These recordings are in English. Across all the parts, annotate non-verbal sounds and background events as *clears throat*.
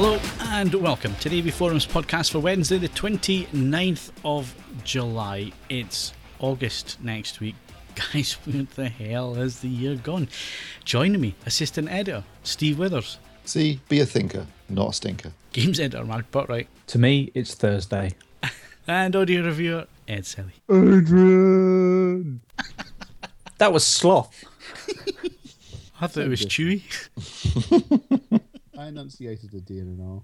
Hello and welcome to the AV Forums podcast for Wednesday, the 29th of July. It's August next week. *laughs* Guys, what the hell has the year gone? Joining me, assistant editor Steve Withers, See, be a thinker, not a stinker. games editor Mark Botwright, To me, it's Thursday. *laughs* and audio reviewer Ed Selley. Adrian! That was sloth. *laughs* I thought it was Chewy. I enunciated a D and an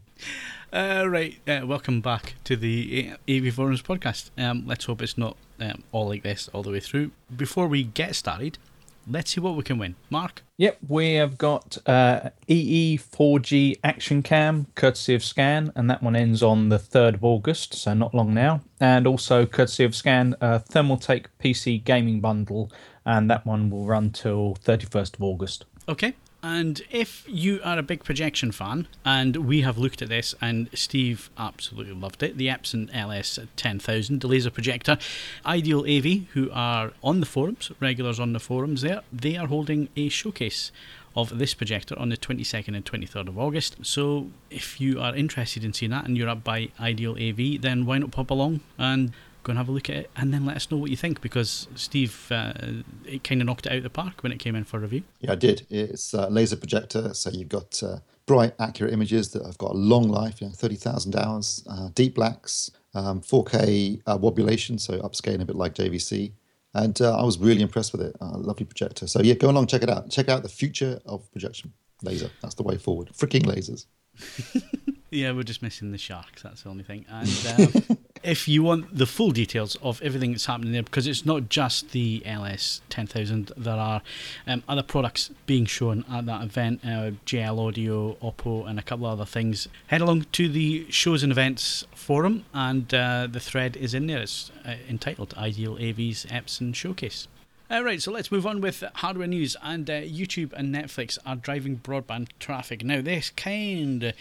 R. Uh, right, uh, welcome back to the AV Forums podcast. Um, let's hope it's not um, all like this all the way through. Before we get started, let's see what we can win. Mark, Yep, we have got uh, EE4G Action Cam, courtesy of Scan, and that one ends on the 3rd of August, so not long now. And also, courtesy of Scan, uh, Thermaltake PC Gaming Bundle, and that one will run till 31st of August. Okay. And if you are a big projection fan, and we have looked at this, and Steve absolutely loved it, the Epson LS 10000, the laser projector, Ideal AV, who are on the forums, regulars on the forums there, they are holding a showcase of this projector on the 22nd and 23rd of August. So if you are interested in seeing that and you're up by Ideal AV, then why not pop along and go and have a look at it and then let us know what you think because Steve, uh, it kind of knocked it out of the park when it came in for review. Yeah, I did. It's a laser projector, so you've got uh, bright, accurate images that have got a long life, you know, 30,000 hours, uh, deep blacks, um, 4K uh, wobulation, so upscaling a bit like JVC. And uh, I was really impressed with it. Uh, lovely projector. So yeah, go along, check it out. Check out the future of projection. Laser. That's the way forward. Freaking lasers. *laughs* Yeah, we're just missing the sharks. That's the only thing. And um, *laughs* if you want the full details of everything that's happening there, because it's not just the LS 10000, there are um, other products being shown at that event uh, JL Audio, Oppo, and a couple of other things. Head along to the shows and events forum, and uh, the thread is in there. It's uh, entitled Ideal AV's Epson Showcase. All right, so let's move on with hardware news. And uh, YouTube and Netflix are driving broadband traffic. Now, this kind of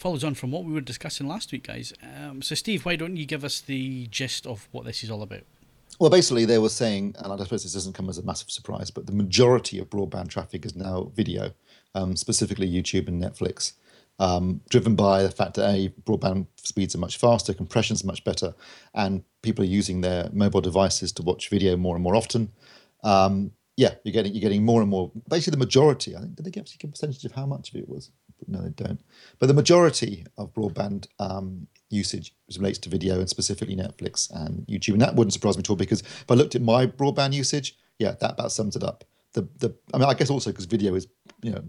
follows on from what we were discussing last week, guys. Um, so, Steve, why don't you give us the gist of what this is all about? Well, basically, they were saying, and I suppose this doesn't come as a massive surprise, but the majority of broadband traffic is now video, um, specifically YouTube and Netflix, um, driven by the fact that a broadband speeds are much faster, compression's much better, and people are using their mobile devices to watch video more and more often. Um, yeah, you're getting you're getting more and more. Basically, the majority. I think did they give a percentage of how much of it was? No, they don't. But the majority of broadband um, usage relates to video and specifically Netflix and YouTube, and that wouldn't surprise me at all because if I looked at my broadband usage, yeah, that about sums it up. The the I mean, I guess also because video is you know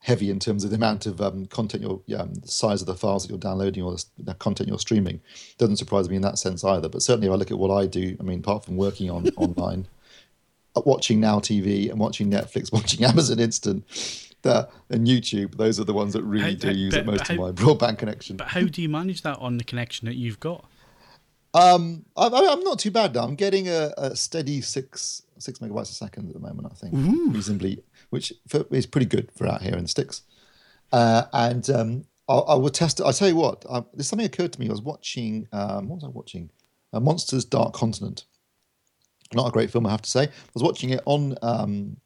heavy in terms of the amount of um, content you're, yeah, um, the size of the files that you're downloading or the, the content you're streaming. Doesn't surprise me in that sense either. But certainly, if I look at what I do, I mean, apart from working on *laughs* online, uh, watching Now TV and watching Netflix, *laughs* watching Amazon Instant, that and YouTube, those are the ones that really How- do how- use but- it most but of my *laughs* broadband connection. But how do you manage that on the connection that you've got? Um, I, I- I'm not too bad now. I'm getting a, a steady six six megabytes a second at the moment. I think reasonably, which for, is pretty good for out here in the sticks. Uh, and um, I, I will test it. I tell you what, I, there's something occurred to me. I was watching. Um, what was I watching? Uh, Monsters: Dark Continent. Not a great film, I have to say. I was watching it on. Um,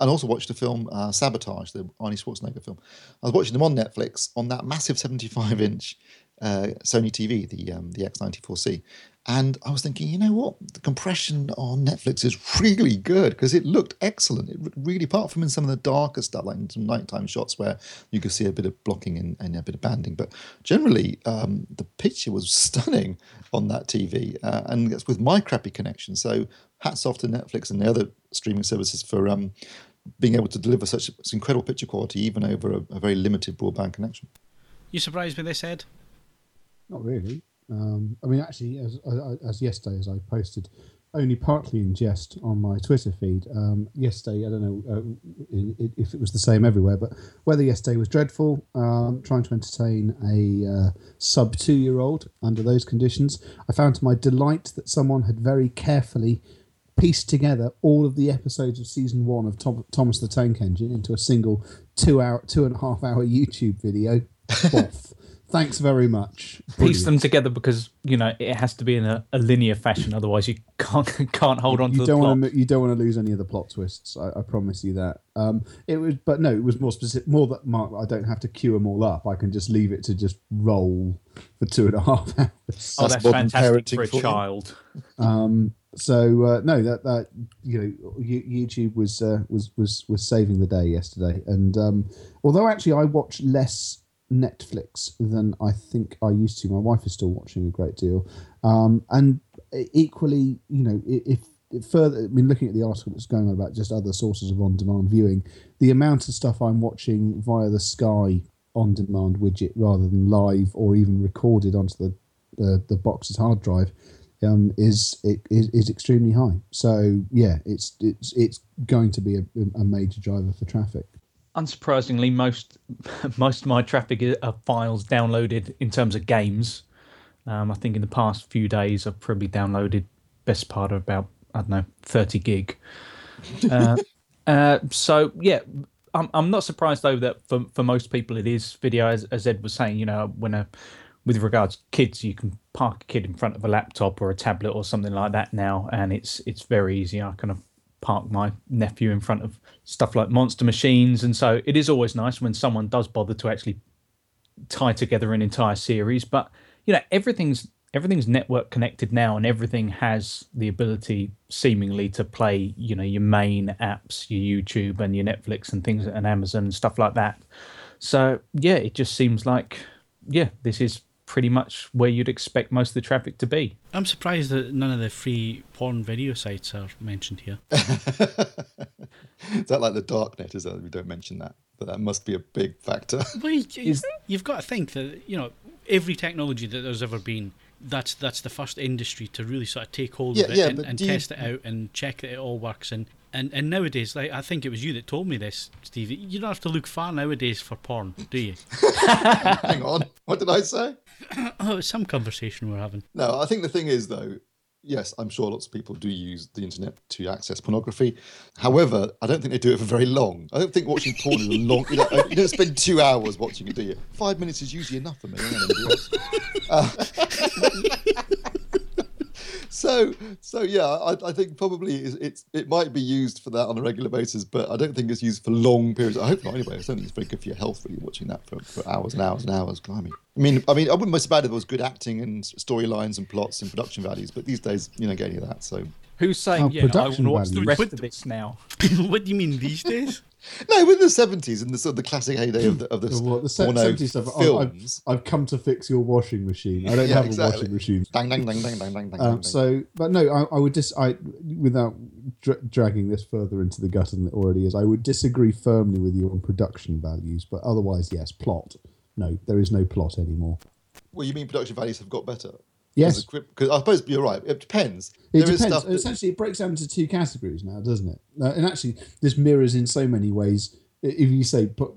and also watched the film uh, Sabotage, the Arnie Schwarzenegger film. I was watching them on Netflix on that massive 75 inch uh, Sony TV, the um, the X94C, and I was thinking, you know what, the compression on Netflix is really good because it looked excellent. It really, apart from in some of the darker stuff, like in some nighttime shots where you could see a bit of blocking and, and a bit of banding, but generally um, the picture was *laughs* stunning on that TV, uh, and that's with my crappy connection. So hats off to Netflix and the other streaming services for um, being able to deliver such, such incredible picture quality even over a, a very limited broadband connection. You surprised with this, Ed? Not really. Um, I mean, actually, as, as, as yesterday, as I posted, only partly in jest on my Twitter feed. Um, yesterday, I don't know uh, i- i- if it was the same everywhere, but weather yesterday was dreadful. Um, trying to entertain a uh, sub two year old under those conditions, I found to my delight that someone had very carefully pieced together all of the episodes of season one of Tom, Thomas the Tank Engine into a single two hour, two and a half hour YouTube video. *laughs* Boff. Thanks very much. piece them together because you know it has to be in a, a linear fashion. Otherwise, you can't *laughs* can't hold on to you the don't plot. want to you don't want to lose any of the plot twists. I, I promise you that. Um, it was, but no, it was more specific. More that Mark, I don't have to queue them all up. I can just leave it to just roll for two and a half *laughs* hours. Oh, That's that's fantastic for a child. Um, so uh, no, that that you know, YouTube was uh, was was was saving the day yesterday. And um, although actually I watch less Netflix than I think I used to, my wife is still watching a great deal. Um, and equally, you know, if, if further, I mean, looking at the article that's going on about just other sources of on-demand viewing, the amount of stuff I'm watching via the Sky on-demand widget rather than live or even recorded onto the the, the box's hard drive um, is, it, is is extremely high. So yeah, it's it's it's going to be a, a major driver for traffic. Unsurprisingly, most *laughs* most of my traffic are files downloaded in terms of games. Um, I think in the past few days, I've probably downloaded best part of about I don't know thirty gig. Uh, *laughs* uh, so yeah, I'm I'm not surprised though that for for most people it is video. As, as Ed was saying, you know, when a with regards to kids, you can park a kid in front of a laptop or a tablet or something like that now, and it's it's very easy. I kind of park my nephew in front of stuff like monster machines, and so it is always nice when someone does bother to actually tie together an entire series. But you know, everything's everything's network connected now, and everything has the ability, seemingly, to play. You know, your main apps, your YouTube and your Netflix and things, and Amazon and stuff like that. So yeah, it just seems like yeah, this is pretty much where you'd expect most of the traffic to be. I'm surprised that none of the free porn video sites are mentioned here. *laughs* Is that like the darknet? Is that we don't mention that? But that must be a big factor. *laughs* Well, you, you've got to think that you know every technology that there's ever been. That's that's the first industry to really sort of take hold Yeah, of it yeah, and, and do you- test it out and check that it all works. And, and and nowadays, like I think it was you that told me this, Steve. You don't have to look far nowadays for porn, do you? *laughs* Hang on, what did I say? *coughs* oh, it's some conversation we're having. No, I think the thing is though. Yes, I'm sure lots of people do use the internet to access pornography. However, I don't think they do it for very long. I don't think watching porn is a long. You, know, you don't spend two hours watching it, do you? Five minutes is usually enough for me. I don't know. *laughs* Uh, *laughs* so, so yeah, I, I think probably it's, it's it might be used for that on a regular basis, but I don't think it's used for long periods. I hope not. Anyway, I think it's very good for your health really watching that for, for hours and hours and hours. Blimey. I mean, I mean, I wouldn't be so if it was good acting and storylines and plots and production values, but these days you don't get any of that. So Who's saying Oh, yeah? I production will watch the values. rest What- of this now. *laughs* what do you mean these days? *laughs* no, with the seventies and the sort of the classic heyday of the of the, Well, the se- porno 70s stuff. I- I've, films. I've come to fix your washing machine. I *laughs* don't Yeah, have exactly. a washing machine. Dang, dang, dang, dang, dang, dang, dang, Um, dang. so, but no, I, I would just, I without dra- dragging this further into the gutter than it already is, I would disagree firmly with you on production values. But otherwise, yes, plot. No, there is no plot anymore. well, you mean production values have got better? Yes, because I suppose you're right. It depends. it There depends. stuff that- Essentially, it breaks down into two categories now, doesn't it? Uh, and actually, this mirrors in so many ways. If you say, put,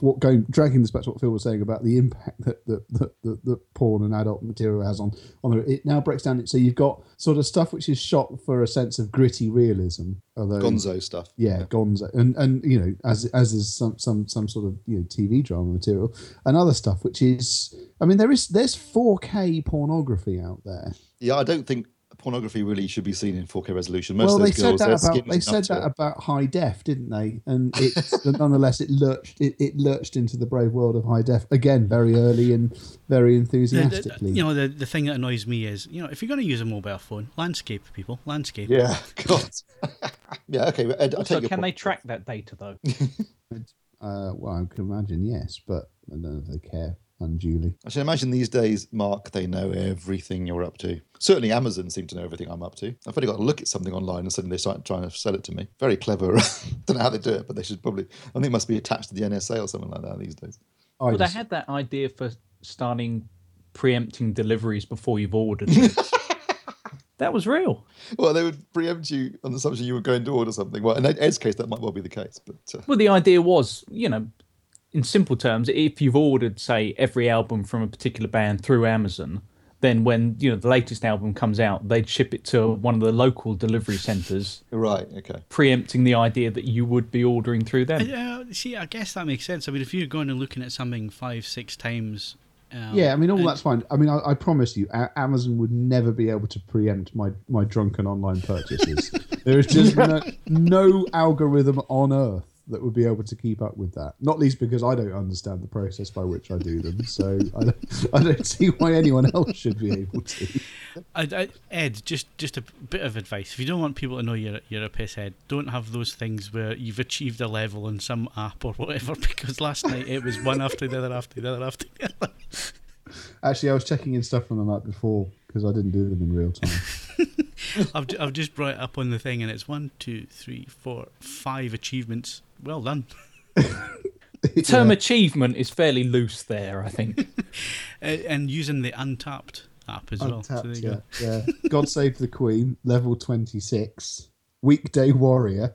what going dragging this back to what Phil was saying about the impact that that, that, that, that porn and adult material has on on it now breaks down. So you've got sort of stuff which is shot for a sense of gritty realism, although Gonzo stuff. yeah, Gonzo, and and you know, as as is some some some sort of you know TV drama material, and other stuff which is, I mean, there is there's 4K pornography out there. Yeah, I don't think pornography really should be seen in 4K resolution. Most well, of they those said that about they said that it. about high def, didn't they? And it *laughs* nonetheless it lurched it, it lurched into the brave world of high def again, very early and very The- the- enthusiastically. you know, the, the thing that annoys me is, you know, if you're going to use a mobile phone, landscape, people, landscape. Yeah, God. *laughs* yeah, okay. but Ed, Also, take your can they track that data though? *laughs* uh, well, I can imagine yes, but I don't know if they care unduly. I should imagine these days, Mark, they know everything you're up to. Certainly, Amazon seem to know everything I'm up to. I've only got to look at something online and suddenly they start trying to sell it to me. Very clever. *laughs* don't know how they do it, but they should probably. I think it must be attached to the NSA or something like that these days. I Well, they just- had that idea for starting preempting deliveries before you've ordered. *laughs* that was real. Well, they would preempt you on the assumption you were going to order something. Well, in Ed's case, that might well be the case, but uh, Well, the idea was, you know, in simple terms, if you've ordered, say, every album from a particular band through Amazon, then when you know the latest album comes out, they'd ship it to one of the local delivery centres, right, okay. preempting the idea that you would be ordering through them. Uh, see, I guess that makes sense. I mean, if you're going and looking at something five, six times Um, Yeah, I mean, all and- that's fine. I mean, I, I promise you, A- Amazon would never be able to preempt my, my drunken online purchases. *laughs* there is just no, no algorithm on earth that would be able to keep up with that. Not least because I don't understand the process by which I do them. So I don't, I don't see why anyone else should be able to. I, I, Ed, just just a bit of advice. If you don't want people to know you're you're a pisshead, don't have those things where you've achieved a level in some app or whatever. *laughs* Because last night it was one after the other after the other after the other. Actually, I was checking in stuff from the night before because I didn't do them in real time. *laughs* I've ju- I've just brought it up on the thing, and it's one, two, three, four, five achievements. Well done. *laughs* The term achievement is fairly loose there, I think. *laughs* Uh, and using the Untappd app as well. So there Untappd, you yeah, go. yeah. God Save the Queen, level 26. Weekday Warrior.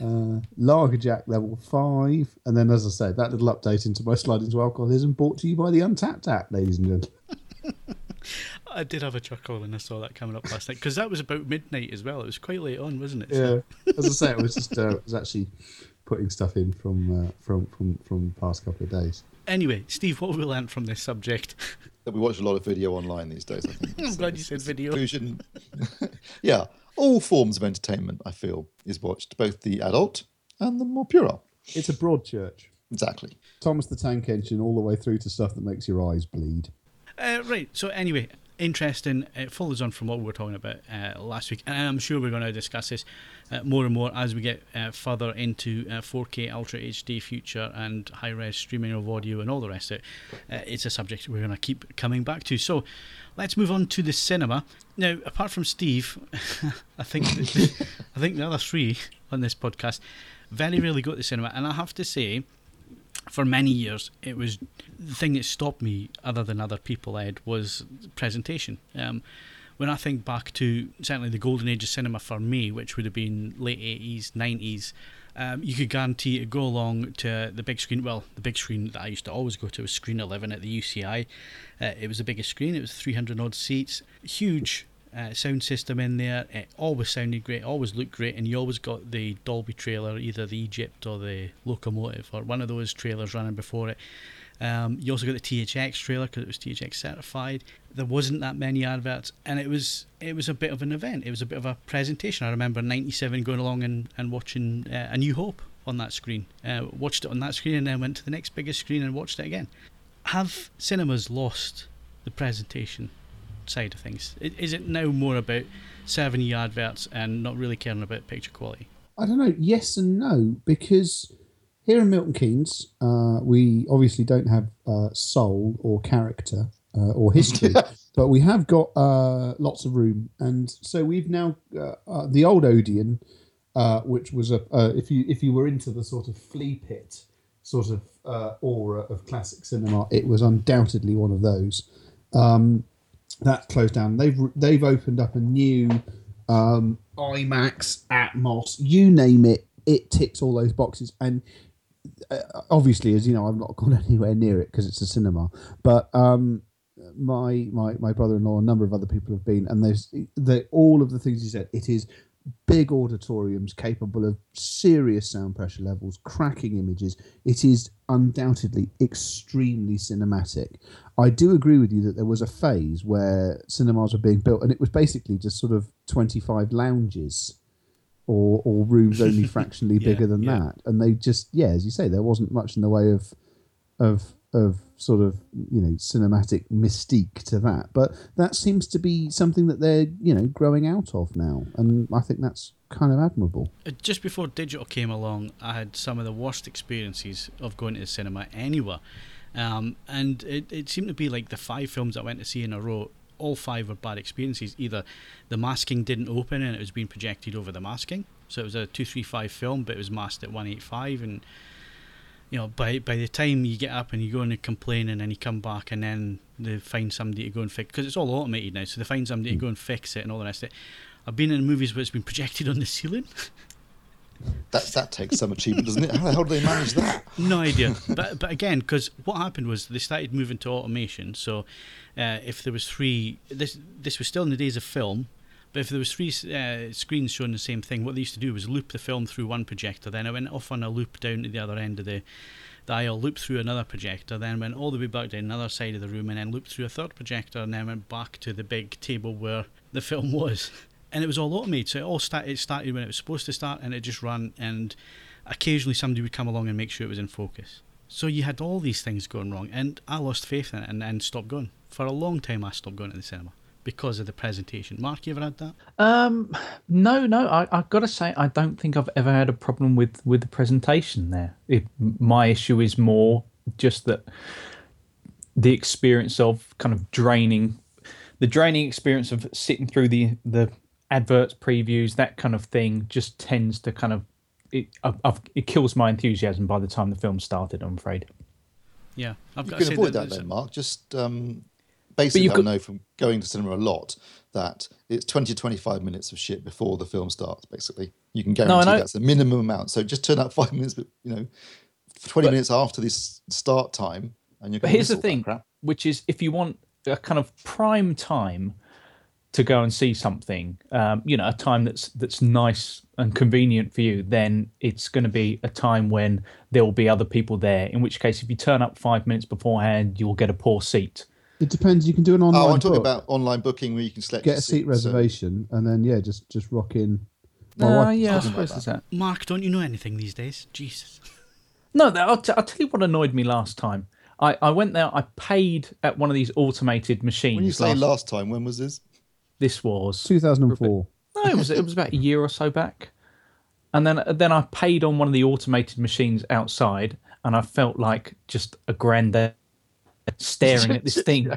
uh, Lagerjack, level 5. And then, as I said, that little update into my slide into alcoholism brought to you by the Untappd app, ladies and gentlemen. I did have a chuckle when I saw that coming up last night because that was about midnight as well. It was quite late on, wasn't it? So- Yeah, as I say, it was just uh, it was actually putting stuff in from uh, from from from the past couple of days. Anyway, Steve, what have we learnt from this subject? That we watch a lot of video online these days. I think. *laughs* I'm glad you said video. Conclusion. *laughs* yeah, all forms of entertainment, I feel, is watched, both the adult and the more puerile. It's a broad church. Exactly. Thomas the Tank Engine, all the way through to stuff that makes your eyes bleed. Uh, right. So anyway, interesting. It follows on from what we were talking about uh, last week, and I'm sure we're going to discuss this uh, more and more as we get uh, further into uh, 4K Ultra HD future and high-res streaming of audio and all the rest of it. Uh, it's a subject we're going to keep coming back to. So let's move on to the cinema now. Apart from Steve, *laughs* I think the, *laughs* I think the other three on this podcast very rarely go to the cinema, and I have to say for many years, it was the thing that stopped me, other than other people, Ed, was presentation. Um, when I think back to certainly the golden age of cinema for me, which would have been late 80s, 90s, um, you could guarantee to go along to the big screen. Well, the big screen that I used to always go to was Screen 11 at the UCI. Uh, it was the biggest screen, it was 300 odd seats, huge uh, sound system in there. It always sounded great, always looked great, and you always got the Dolby trailer, either the Egypt or the Locomotive, or one of those trailers running before it. Um, you also got the THX trailer because it was THX certified. There wasn't that many adverts, and it was it was a bit of an event. It was a bit of a presentation. I remember '97 going along and, and watching uh, A New Hope on that screen. Uh, watched it on that screen, and then went to the next biggest screen and watched it again. Have cinemas lost the presentation side of things? Is it now more about serving you adverts and not really caring about picture quality? I don't know. Yes and no, because here in Milton Keynes, uh, we obviously don't have uh, soul or character uh, or history, *laughs* but we have got uh, lots of room, and so we've now uh, uh, the old Odeon, uh, which was a uh, if you if you were into the sort of flea pit sort of uh, aura of classic cinema, it was undoubtedly one of those. Um, that closed down. They've they've opened up a new um, IMAX, Atmos, you name it. It ticks all those boxes, and uh, obviously, as you know, I've not *laughs* gone anywhere near it because it's a cinema. But um, my my my brother-in-law, a number of other people have been, and there's the all of the things he said. It is big auditoriums capable of serious sound pressure levels, cracking images. It is undoubtedly extremely cinematic. I do agree with you that there was a phase where cinemas were being built, and it was basically just sort of 25 lounges or, or rooms only *laughs* fractionally Yeah, bigger than yeah. that. And they just, yeah, as you say, there wasn't much in the way of of of sort of you know cinematic mystique to that but that seems to be something that they're you know growing out of now and i think that's kind of admirable Uh, Just before digital came along, I had some of the worst experiences of going to the cinema anywhere. Um, and it, it seemed to be like the five films I went to see in a row, all five were bad experiences. Either the masking didn't open and it was being projected over the masking. So it was a 235 film, but it was masked at 185. And, you know, by, by the time you get up and you go and complain and then you come back and then they find somebody to go and fix, because it's all automated now, so they find somebody to go and fix it and all the rest of it. I've been in movies where it's been projected on the ceiling. That that takes some achievement, doesn't it? How the hell do they manage that? No idea. but but again, because what happened was they started moving to automation. So uh, if there was three, this this was still in the days of film. But if there was three uh, screens showing the same thing, what they used to do was loop the film through one projector, then it went off on a loop down to the other end of the, aisle, looped through another projector, then went all the way back to another side of the room, and then looped through a third projector, and then went back to the big table where the film *laughs* was. And it was all automated, so it all start, it started when it was supposed to start, and it just ran. And occasionally somebody would come along and make sure it was in focus. So you had all these things going wrong, and I lost faith in it and, and stopped going. For a long time, I stopped going to the cinema because of the presentation. Mark, you ever had that? Um, no, no. I, I've got to say, I don't think I've ever had a problem with with the presentation there. It, my issue is more just that the experience of kind of draining, the draining experience of sitting through the the adverts, previews, that kind of thing, just tends to kind of it. I've, I've, it kills my enthusiasm by the time the film started. I'm afraid. Yeah, I've You got can to say avoid that that, there's- though, Mark. Just um, basically, I could- know from going to cinema a lot that it's 20 to 25 minutes of shit before the film starts, basically. You can guarantee know. that's the minimum amount. So just turn up *laughs* five minutes, but you know, 20 But- minutes after this start time, and you're But here's the thing, which is if you want a kind of prime time to go and see something, um, you know, a time that's that's nice and convenient for you, then it's going to be a time when there will be other people there. In which case, if you turn up five minutes beforehand, you'll get a poor seat. It depends. You can do an online. Oh, I'm talking book, about online booking where you can select get a seat seat, so- reservation, and then yeah, just just rock in. My Uh, yeah, I suppose that. that. Mark, don't you know anything these days? Jesus. No, I'll, t- I'll tell you what annoyed me last time. I, I went there. I paid at one of these automated machines. When you say last- last time, when was this? this was 2004. No, it was it was about a year or so back, and then then I paid on one of the automated machines outside, and I felt like just a granddad staring at this *laughs* thing,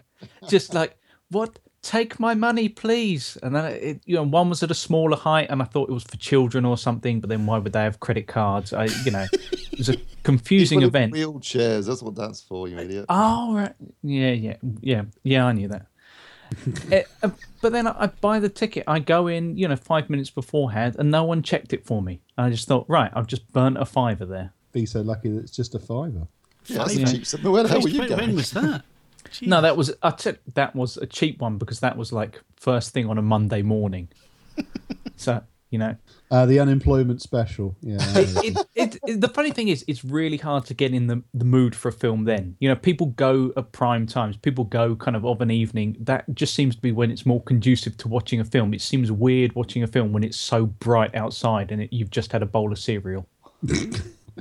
just like what. Take my money, please. And then it, you know, one was at a smaller height, and I thought it was for children or something. But then why would they have credit cards? I, you know, it was a confusing event. Wheelchairs. That's what that's for, you idiot. Oh, right. Yeah, yeah, yeah, yeah. I knew that. Eh, uh, but then I, I buy the ticket. I go in, you know, five minutes beforehand, and no one checked it for me. And I just thought, right, I've just burnt a fiver there. Be so lucky that it's just a fiver. Yeah, that's Five. a cheap. Where the hell were you going? when was that? *laughs* No, that was I took that was a cheap one because that was like first thing on a Monday morning. *laughs* so you know, Uh, the unemployment special. Yeah. it, it, it, the funny thing is, it's really hard to get in the, the mood for a film then. You know, people go at prime times, people go kind of of an evening. That just seems to be when it's more conducive to watching a film. It seems weird watching a film when it's so bright outside and it, you've just had a bowl of cereal. *laughs*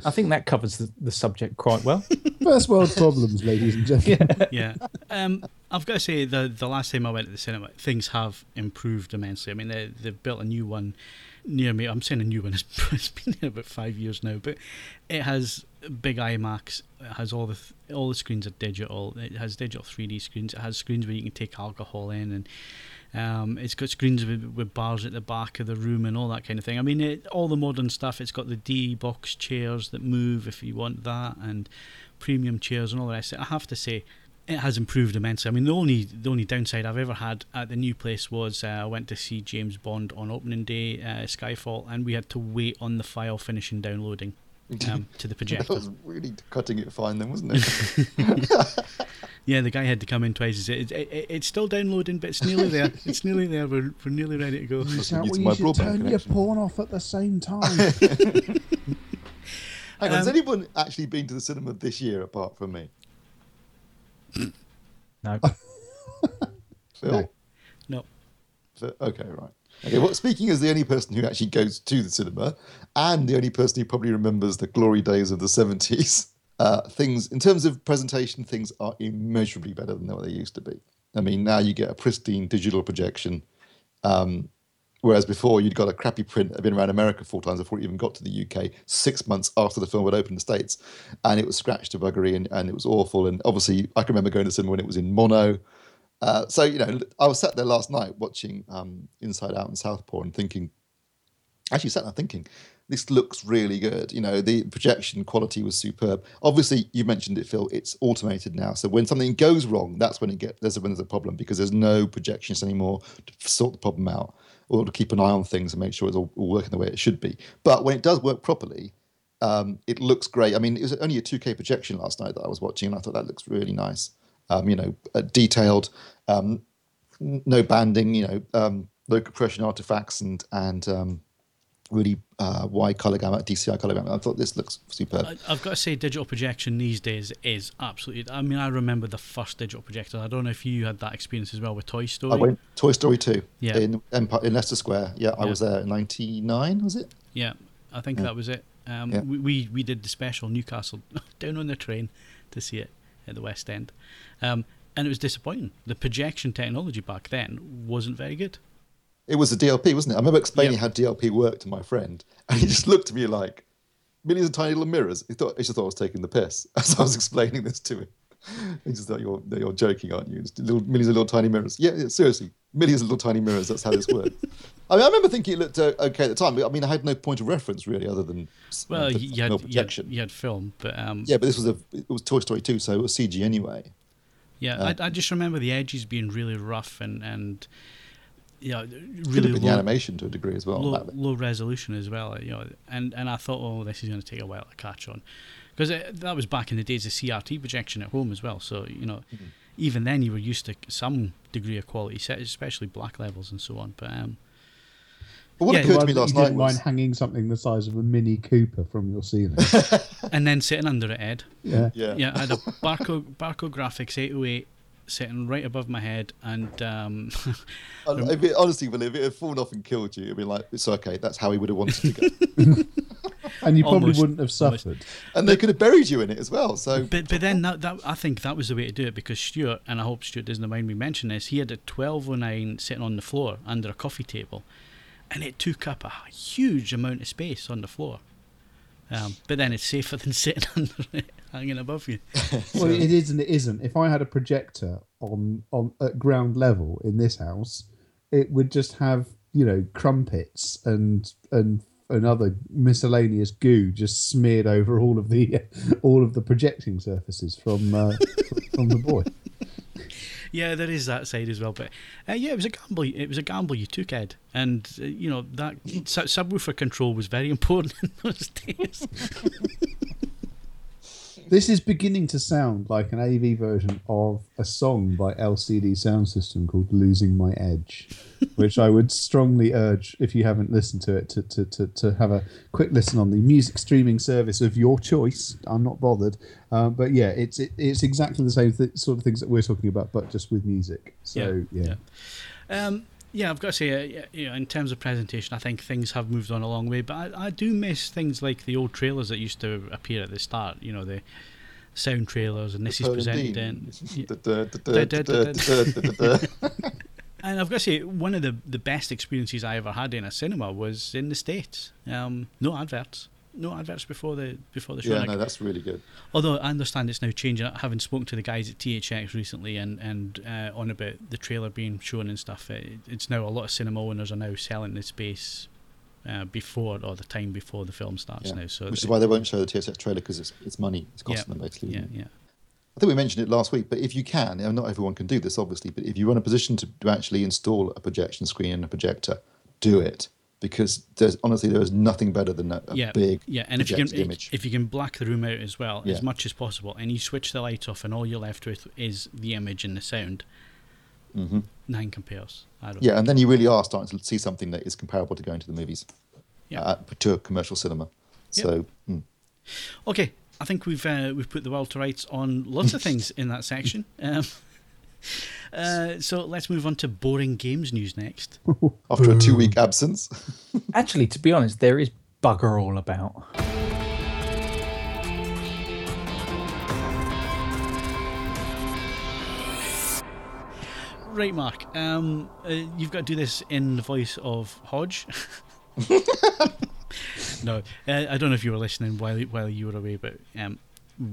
I think that covers the, the subject quite well. *laughs* First world problems, ladies and gentlemen. yeah. Um, I've got to say, the the last time I went to the cinema, things have improved immensely. I mean, they, they've built a new one near me. I'm saying a new one. It's, *laughs* it's been there about five years now, but it has big IMAX. It has all the th- all the screens are digital. It has digital 3D screens. It has screens where you can take alcohol in, and um, it's got screens with, with bars at the back of the room and all that kind of thing. I mean, it, all the modern stuff. It's got the D box chairs that move if you want that, and premium chairs and all the rest. I have to say, it has improved immensely. I mean, the only the only downside I've ever had at the new place was uh, I went to see James Bond on opening day, uh, Skyfall, and we had to wait on the file finishing downloading um, to the That projector. was really cutting it fine, then, wasn't it? *laughs* Yeah, the guy had to come in twice. He said, it, it, "It's still downloading, but it's nearly there. *laughs* It's nearly there. We're, we're nearly ready to go." Is that what you should broadband turn your connection. porn off at the same *laughs* time? Hang on, has Um, anyone actually been to the cinema this year apart from me? No. Phil? No. No. Phil- Okay, right. Okay, well, speaking as the only person who actually goes to the cinema and the only person who probably remembers the glory days of the 70s, *laughs* uh, things, in terms of presentation, things are immeasurably better than what they used to be. I mean, now you get a pristine digital projection, um, whereas before you'd got a crappy print that had been around America four times before it even got to the UK, six months after the film had opened in the States, and it was scratched to buggery and, and it was awful. And obviously, I can remember going to the cinema when it was in mono. Uh, so you know, I was sat there last night watching um, Inside Out and Southpaw and thinking, actually sat there thinking, this looks really good. You know, the projection quality was superb. Obviously, you mentioned it, Phil. It's automated now, so when something goes wrong, that's when it get there's when there's a problem because there's no projections anymore to sort the problem out or to keep an eye on things and make sure it's all, all working the way it should be. But when it does work properly, um, it looks great. I mean, it was only a 2K projection last night that I was watching, and I thought that looks really nice. Um, you know, uh, detailed, um, no banding, you know, um, low compression artifacts and and um, really uh, wide color gamut, DCI color gamut. I thought this looks superb. I- I've got to say, digital projection these days is absolutely. I mean, I remember the first digital projector. I don't know if you had that experience as well with Toy Story. I went Toy Story 2 Yeah. in Empire, in Leicester Square. Yeah, I Yeah. was there in 99, was it? Yeah, I think that was it. Um, Yeah. we, we we did the special Newcastle *laughs* down on the train to see it at the West End, um, and it was disappointing. The projection technology back then wasn't very good. It was a DLP, wasn't it? I remember explaining Yep. how DLP worked to my friend, *laughs* and he just looked at me like millions of tiny little mirrors. He thought he just thought I was taking the piss *laughs* as I was explaining this to him. He just thought you're you're joking, aren't you? It's little millions of little tiny mirrors. Yeah, yeah, seriously, millions of little tiny mirrors. That's how this works. *laughs* I mean, I remember thinking it looked uh, okay at the time. But I mean, I had no point of reference really, other than Well, you, you, had, you, had, you had film, but um, Yeah, but this was a it was Toy Story 2, so it was CG anyway. Yeah, uh, I, I just remember the edges being really rough and and you know really low, animation to a degree as well. low, low resolution as well. You know, and and I thought, oh, this is going to take a while to catch on, because that was back in the days of CRT projection at home as well. So you know, Mm-hmm. even then you were used to some degree of quality especially black levels and so on. But um, But what Yeah, occurred Well, to me you last didn't night mind hanging something the size of a Mini Cooper from your ceiling. *laughs* and then sitting under it, Ed. yeah. yeah. Yeah, I had a Barco Barco Graphics 808 sitting right above my head, and um, *laughs* And if it, honestly, Will, if it had fallen off and killed you, it'd be like, it's okay. That's how he would have wanted to go. *laughs* And you probably Almost, wouldn't have almost. suffered. and they could have buried you in it as well. So but but then that, that I think that was the way to do it because Stuart and I hope Stuart doesn't mind me mentioning this. He had a 1209 sitting on the floor under a coffee table, and it took up a huge amount of space on the floor. Um, but then it's safer *laughs* than sitting under it, hanging above you. *laughs* Well, it is and it isn't. If I had a projector on on at ground level in this house, it would just have you know crumpets and and and other miscellaneous goo just smeared over all of the *laughs* all of the projecting surfaces from uh, from the boy. Yeah, there is that side as well. But uh, yeah, it was a gamble. It was a gamble you took, Ed, and uh, you know that *laughs* su- subwoofer control was very important in those days. *laughs* This is beginning to sound like an AV version of a song by LCD Sound System called "Losing My Edge," *laughs* which I would strongly urge, if you haven't listened to it, to, to, to, to have a quick listen on the music streaming service of your choice. I'm not bothered, um, but yeah, it's it, it's exactly the same th- sort of things that we're talking about, but just with music. So yeah, Um, yeah, I've got to say, uh, you know, in terms of presentation, I think things have moved on a long way. But I, I do miss things like the old trailers that used to appear at the start. You know, the sound trailers, and this is presented in. *laughs* *laughs* And I've got to say, one of the, the best experiences I ever had in a cinema was in the States. Um, no adverts no adverts before the before the show. Yeah, Like, no, that's really good. Although I understand it's now changing. Having spoken to the guys at THX recently and and uh, on about the trailer being shown and stuff, it, it's now a lot of cinema owners are now selling the space uh, before or the time before the film starts Yeah. now. So Which is why they won't show the THX trailer because it's, it's money. It's yeah, costing them basically. yeah, yeah, I think we mentioned it last week, but if you can, and not everyone can do this, obviously, but if you're in a position to, to actually install a projection screen and a projector, do it because there's honestly there is nothing better than a, a yeah, big yeah. And if you can image. if you can black the room out as well Yeah. as much as possible, and you switch the light off, and all you're left with is the image and the sound, hmm nine compares. I don't. Yeah, and then you really are starting to see something that is comparable to going to the movies, Yeah. uh, to a commercial cinema. So mm. Okay, I think we've uh, we've put the world to rights on lots of *laughs* things in that section. Um, *laughs* uh, so let's move on to boring games news next. *laughs* after a two-week absence, *laughs* Actually, to be honest, there is bugger all about. Right, Mark. Um, uh, you've got to do this in the voice of Hodge. no, uh, I don't know if you were listening while while you were away, but um,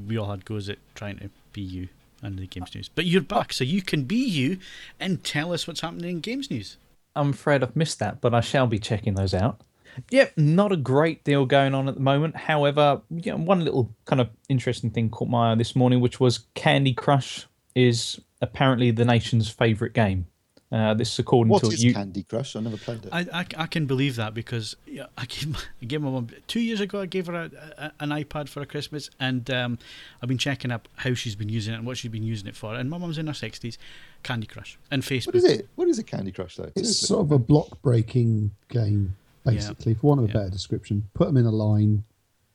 we all had goes at trying to be you and the games news. But you're back, so you can be you and tell us what's happening in games news. I'm afraid I've missed that, but I shall be checking those out. Yep, not a great deal going on at the moment. However, yeah, one little kind of interesting thing caught my eye this morning, which was Candy Crush is apparently the nation's favourite game. Uh, this is according what to is you. Candy Crush? I never played it. I, I, I can believe that because yeah, I gave my, I gave my mum two years ago. I gave her a, a, an iPad for a Christmas, and um, I've been checking up how she's been using it and what she's been using it for. And my mum's in her sixties. Candy Crush and Facebook. what is it? What is a Candy Crush though? it's Seriously. sort of a block breaking game. basically, for want of a Yeah. better description. Put them in a line,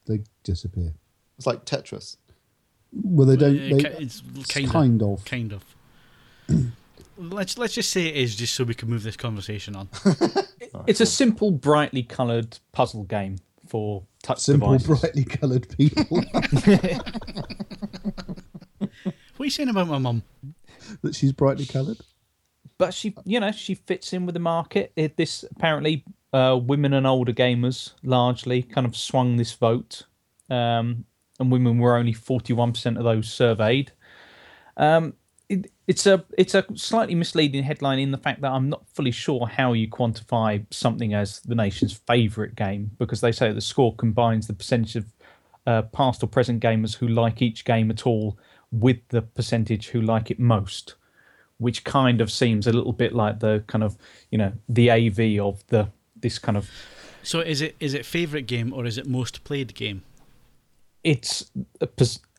they disappear. It's like Tetris. Well, they don't. They, it's it's kind, kind of, of. kind of. *clears throat* let's let's just say it is, just so we can move this conversation on. *laughs* It's a simple, brightly coloured puzzle game for touch Simple, devices. brightly coloured people *laughs* What are you saying about my mum? that she's brightly coloured. but she you know she fits in with the market it, this apparently uh, women and older gamers largely kind of swung this vote um, and women were only 41% of those surveyed um, it, it's a it's a slightly misleading headline in the fact that I'm not fully sure how you quantify something as the nation's favourite game because they say the score combines the percentage of uh, past or present gamers who like each game at all with the percentage who like it most which kind of seems a little bit like the kind of you know the AV of the this kind of So is it is it favorite game or is it most played game? it's a,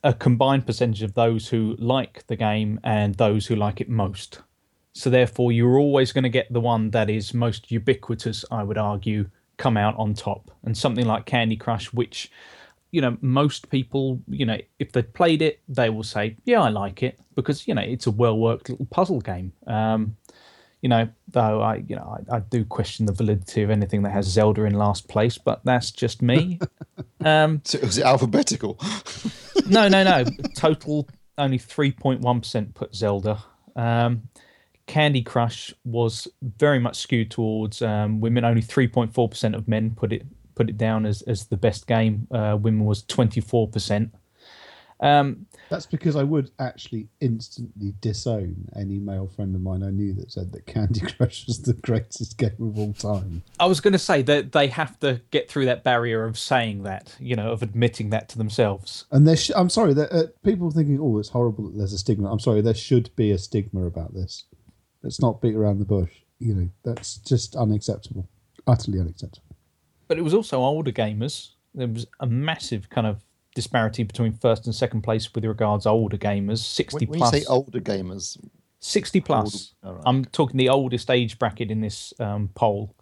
a combined percentage of those who like the game and those who like it most. So therefore, you're always going to get the one that is most ubiquitous. I would argue come out on top, and something like Candy Crush, which you know most people, you know, if they played it, they will say, "Yeah, I like it," because you know it's a well worked little puzzle game. Um, you know, though I, you know, I, I do question the validity of anything that has Zelda in last place, but that's just me. *laughs* um, So was it alphabetical? *laughs* no, no, no. *laughs* Total only three point one percent put Zelda. Um, Candy Crush was very much skewed towards um, women. Only three point four percent of men put it put it down as, as the best game. Uh, women was twenty four percent. Um, That's because I would actually instantly disown any male friend of mine I knew that said that Candy *laughs* Crush was the greatest game of all time. I was going to say that they have to get through that barrier of saying that, you know, of admitting that to themselves. And there, sh- I'm sorry that uh, people thinking, "Oh, it's horrible that there's a stigma." I'm sorry, there should be a stigma about this. Let's not beat around the bush. You know, that's just unacceptable, utterly unacceptable. But it was also older gamers. There was a massive kind of disparity between first and second place with regards older gamers. Sixty when, when plus. you say older gamers, 60 plus. Old- alright, I'm talking the oldest age bracket in this um, poll.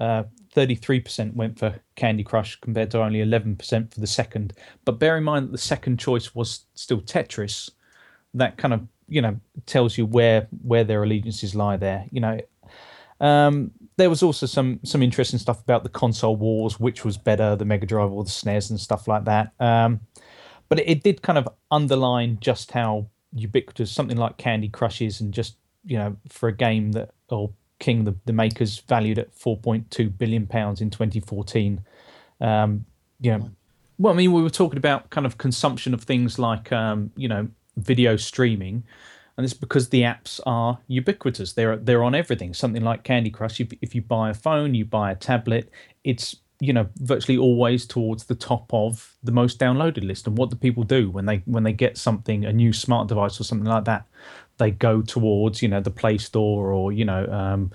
Uh, 33% went for Candy Crush compared to only 11% for the second. But bear in mind that the second choice was still Tetris. That kind of, you know, tells you where where their allegiances lie there. You know, um, there was also some some interesting stuff about the console wars, which was better, the Mega Drive or the SNES and stuff like that. Um, but it, it did kind of underline just how ubiquitous something like Candy Crush is, and just you know, for a game that or King, the, the makers valued at 4.2 billion pounds in 2014. Um, you know, well, I mean, we were talking about kind of consumption of things like um, you know, video streaming, and it's because the apps are ubiquitous. They're they're on everything. Something like Candy Crush. If if you buy a phone, you buy a tablet, it's you know virtually always towards the top of the most downloaded list. And what do people do when they when they get something, a new smart device or something like that? They go towards you know the Play Store or you know um,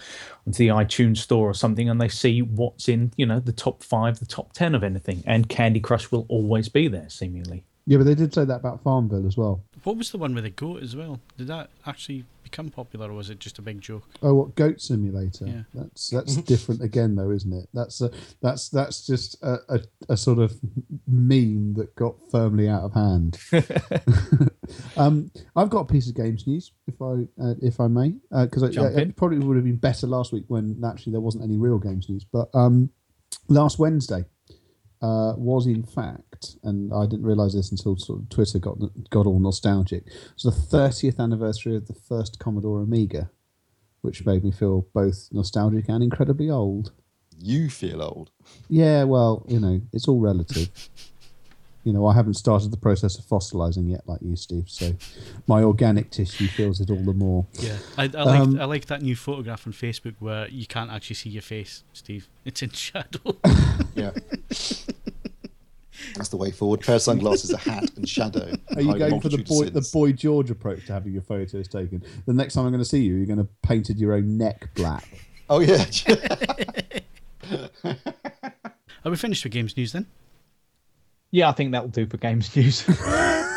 the iTunes Store or something, and they see what's in you know the top five, the top ten of anything. And Candy Crush will always be there, seemingly. Yeah, but they did say that about Farmville as well. What was the one with the goat as well? Did that actually become popular, or was it just a big joke? Oh, what Goat Simulator? Yeah. That's that's different *laughs* again, though, isn't it? That's a, that's that's just a, a, a sort of meme that got firmly out of hand. *laughs* *laughs* um, I've got a piece of games news, if I uh, if I may, because Jump in. it probably would have been better last week when actually there wasn't any real games news. But um, last Wednesday uh, was in fact, and I didn't realise this until sort of Twitter got got all nostalgic. It was the 30th anniversary of the first Commodore Amiga, which made me feel both nostalgic and incredibly old. you feel old. Yeah, well, you know, it's all relative. *laughs* you know, I haven't started the process of fossilizing yet, like you, Steve. So my organic tissue feels it all the more. Yeah, I, I like Um, I like that new photograph on Facebook where you can't actually see your face, Steve. It's in *laughs* shadow. Yeah. That's the way forward. Pair of sunglasses, a hat, and shadow. Are you going for the boy, the boy George approach to having your photos taken? The next time I'm going to see you, you're going to painted your own neck black. Oh yeah. *laughs* Are we finished with games news then? Yeah, I think that'll do for games *laughs* news. Right,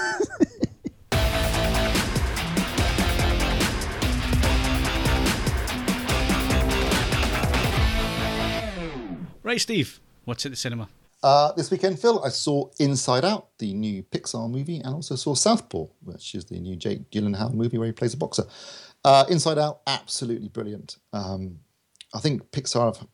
Right, Steve, what's at the cinema? Uh, this weekend, Phil, I saw Inside Out, the new Pixar movie, and also saw Southpaw, which is the new Jake Gyllenhaal movie where he plays a boxer. Uh, Inside Out, absolutely brilliant. Um, I think Pixar have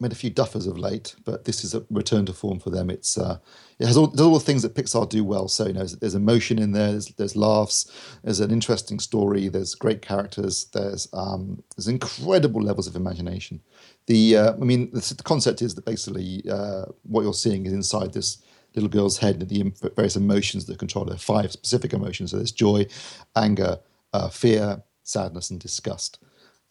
made a few duffers of late, but this is a return to form for them. It's uh, it has all, does all the things that Pixar do well. So you know, there's, emotion in there, there's, there's, laughs, there's an interesting story, there's great characters, there's um, there's incredible levels of imagination. The uh, I mean, the, the, concept is that basically uh, what you're seeing is inside this little girl's head the various emotions that control her. Five specific emotions. So there's joy, anger, uh, fear, sadness, and disgust.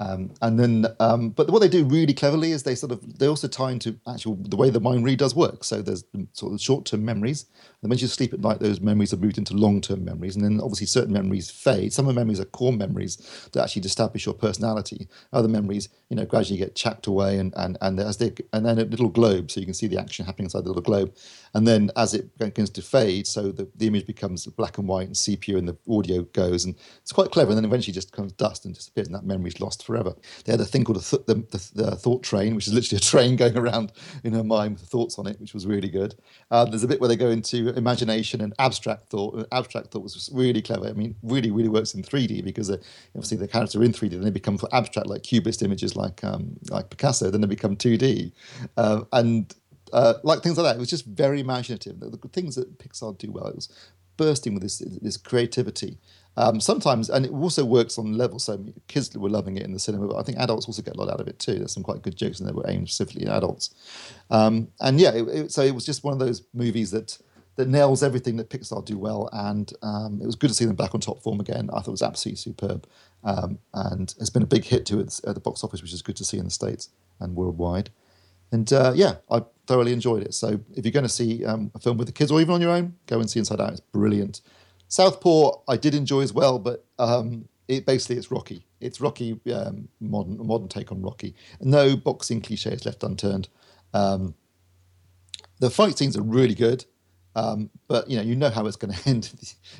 Um, and then, um, but what they do really cleverly is they sort of they also tie into actual the way the mind really does work. So there's sort of short-term memories, and when you sleep at night, those memories are moved into long-term memories, and then obviously certain memories fade. Some of the memories are core memories that actually establish your personality. Other memories, you know, gradually get chacked away, and and and as they and then a little globe, so you can see the action happening inside the little globe, and then as it begins to fade, so the, the image becomes black and white and sepia, and the audio goes, and it's quite clever. And then eventually just becomes dust and disappears, and that memory's lost forever. They had a thing called a th- the, the, the, thought train, which is literally a *laughs* train going around in her mind with thoughts on it, which was really good. Uh, there's a bit where they go into imagination and abstract thought. Abstract thought was really clever. I mean, really, really works in 3D because uh, obviously the characters are in 3D, then they become abstract like cubist images like um, like Picasso, then they become 2D, uh, and uh, like things like that. It was just very imaginative. The, the, things that Pixar do well, it was bursting with this this creativity. Um, sometimes, and it also works on levels. So kids were loving it in the cinema, but I think adults also get a lot out of it too. There's some quite good jokes, and they were aimed specifically at adults. Um, and yeah, it, it, so it was just one of those movies that that nails everything that Pixar do well. And um, it was good to see them back on top form again. I thought it was absolutely superb, um, and it's been a big hit to it at the box office, which is good to see in the states and worldwide. And uh, yeah, I thoroughly enjoyed it. So if you're going to see um, a film with the kids or even on your own, go and see Inside Out. It's brilliant. Southpaw I did enjoy as well, but um, it basically it's Rocky. It's Rocky um, modern modern take on Rocky. No boxing cliches left unturned. Um, the fight scenes are really good, um, but you know you know how it's going *laughs* to end.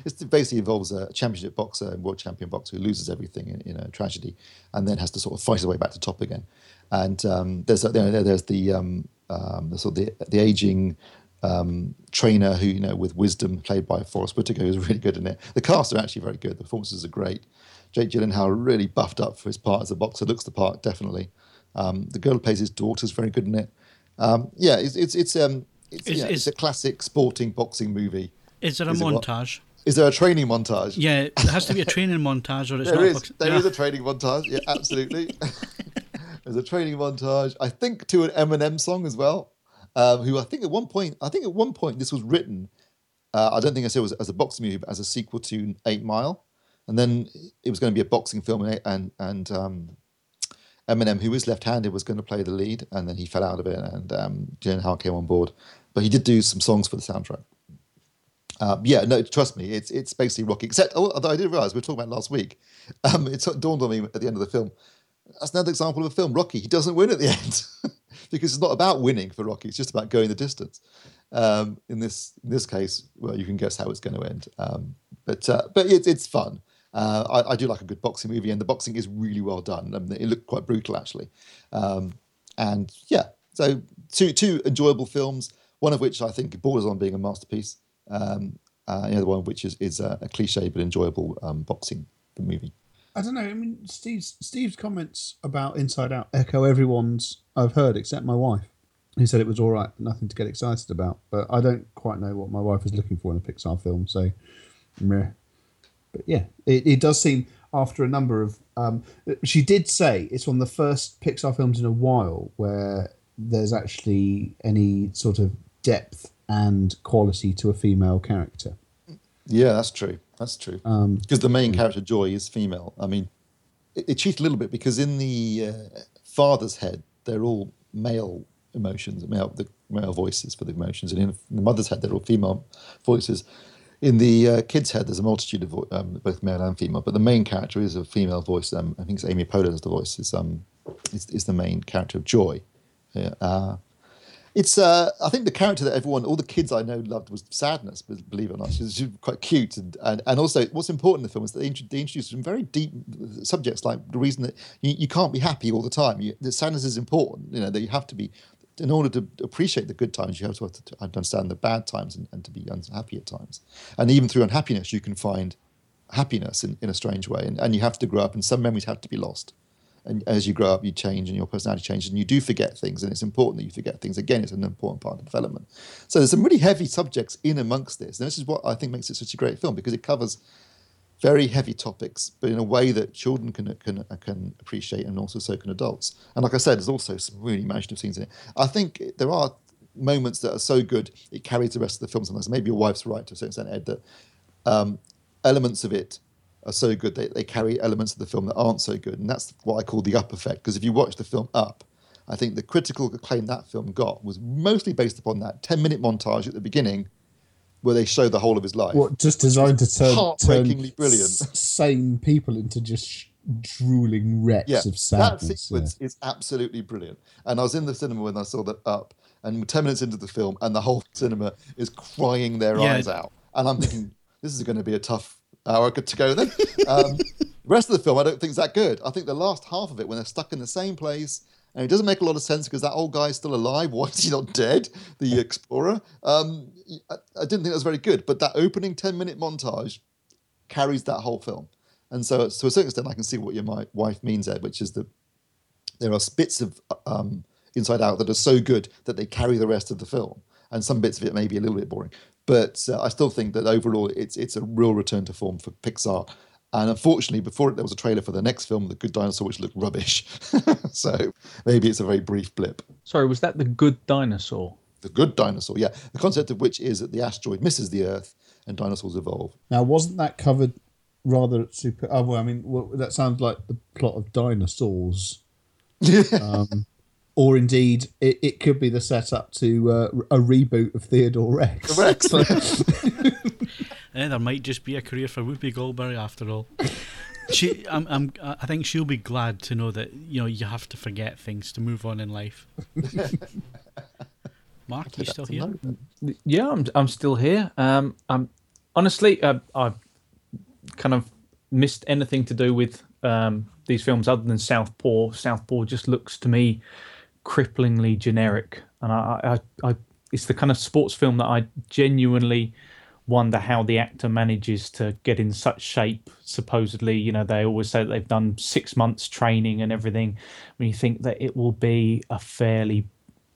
it basically involves a championship boxer world champion boxer who loses everything in, in, a tragedy, and then has to sort of fight his way back to top again. And um, there's you know, there's the, um, the sort of the, the aging um, trainer who, you know, with wisdom, played by Forest Whitaker, who's *laughs* really good in it. The cast are actually very good. The performances are great. Jake Gyllenhaal really buffed up for his part as a boxer, looks the part definitely. Um, the girl who plays his daughter is very good in it. Um, yeah, it's it's it's, um, it's, is, yeah, is, it's a classic sporting boxing movie. Is there a is montage? Is there a training montage? Yeah, it has to be a training montage, or it's there not. Is. There yeah. is a training montage. Yeah, absolutely. *laughs* *laughs* There's a training montage. I think to an Eminem song as well um, who I think at one point, I think at one point this was written. Uh, I don't think I said it was as a boxing movie, but as a sequel to Eight Mile, and then it was going to be a boxing film, and and, and um, Eminem, who was left-handed, was going to play the lead, and then he fell out of it, and um, Gyllenhaal came on board, but he did do some songs for the soundtrack. Um, yeah, no, trust me, it's it's basically Rocky. Except, although I did realize we were talking about last week, *laughs* um, it dawned on me at the end of the film. That's another example of a film. Rocky, he doesn't win at the *laughs* end. because it's not about winning for Rocky. It's just about going the distance. Um, in this in this case, well, you can guess how it's going to end. Um, but uh, but it's it's fun. Uh, I, I, do like a good boxing movie, and the boxing is really well done. I mean, it looked quite brutal actually. Um, and yeah, so two two enjoyable films. One of which I think borders on being a masterpiece. Um, uh, the other one which is is a, a cliche but enjoyable um, boxing movie. I don't know. I mean, Steve's Steve's comments about Inside Out echo everyone's I've heard except my wife. He said it was all right, nothing to get excited about. But I don't quite know what my wife is looking for in a Pixar film. So, meh. but yeah, it, it does seem after a number of. Um, she did say it's one of the first Pixar films in a while where there's actually any sort of depth and quality to a female character. Yeah, that's true. That's true. Because um, the main character, Joy, is female. I mean, it, it cheats a little bit because in the uh, father's head, they're all male emotions, male the male voices for the emotions, and in the mother's head, they're all female voices. In the uh, kid's head, there's a multitude of um, both male and female, but the main character is a female voice. Um, I think it's Amy as the voice. Is um, is, is the main character of Joy. Yeah, uh, it's uh, I think the character that everyone, all the kids I know loved was Sadness. Believe it or not, she's, she's quite cute, and, and and also what's important in the film is that they, introduce some very deep subjects, like the reason that you, you can't be happy all the time. You, the sadness is important. You know that you have to be in order to appreciate the good times, you have to, have to understand the bad times and, and to be unhappy at times. And even through unhappiness, you can find happiness in, in a strange way. And, and you have to grow up, and some memories have to be lost. And as you grow up, you change, and your personality changes, and you do forget things. And it's important that you forget things. Again, it's an important part of development. So there's some really heavy subjects in amongst this. And this is what I think makes it such a great film because it covers very heavy topics, but in a way that children can can can appreciate, and also so can adults. And like I said, there's also some really imaginative scenes in it. I think there are moments that are so good it carries the rest of the film. Sometimes maybe your wife's right to a certain extent, Ed, that um, elements of it are so good they, they carry elements of the film that aren't so good, and that's what I call the up effect. Because if you watch the film Up, I think the critical acclaim that film got was mostly based upon that 10 minute montage at the beginning where they show the whole of his life. What just designed to turn, Heartbreakingly turn brilliant. s- sane people into just sh- drooling wrecks yeah, of that sadness. sequence is absolutely brilliant. And I was in the cinema when I saw that up, and 10 minutes into the film, and the whole cinema is crying their Yeah. eyes out. And I'm thinking, this is going to be a tough hour to go then. Um, the *laughs* rest of the film, I don't think is that good. I think the last half of it, when they're stuck in the same place, and it doesn't make a lot of sense because that old guy's still alive. *laughs* Why is he not dead? The *laughs* explorer. Um, I, I didn't think that was very good. But that opening 10 minute montage carries that whole film. And so, to a certain extent, I can see what your mi- wife means there, which is that there are bits of um, Inside Out that are so good that they carry the rest of the film, and some bits of it may be a little bit boring. But uh, I still think that overall, it's it's a real return to form for Pixar. And unfortunately, before it, there was a trailer for the next film, The Good Dinosaur, which looked rubbish. *laughs* so maybe it's a very brief blip. Sorry, was that the good dinosaur? The Good Dinosaur, yeah. The concept of which is that the asteroid misses the Earth and dinosaurs evolve. Now, wasn't that covered rather super? Oh, well, I mean, well, that sounds like the plot of Dinosaurs. *laughs* um, or indeed, it, it could be the setup to uh, a reboot of Theodore Rex. Rex. *laughs* *laughs* Eh, there might just be a career for Whoopi Goldberg after all. She, I'm, I'm, I think she'll be glad to know that you know you have to forget things to move on in life. *laughs* Mark, you still here? Yeah, I'm I'm still here. Um, I'm honestly, uh, I've kind of missed anything to do with um, these films other than Southpaw. Southpaw just looks to me cripplingly generic, and I, I, I it's the kind of sports film that I genuinely wonder how the actor manages to get in such shape. Supposedly, you know, they always say they've done six months training and everything. When you think that it will be a fairly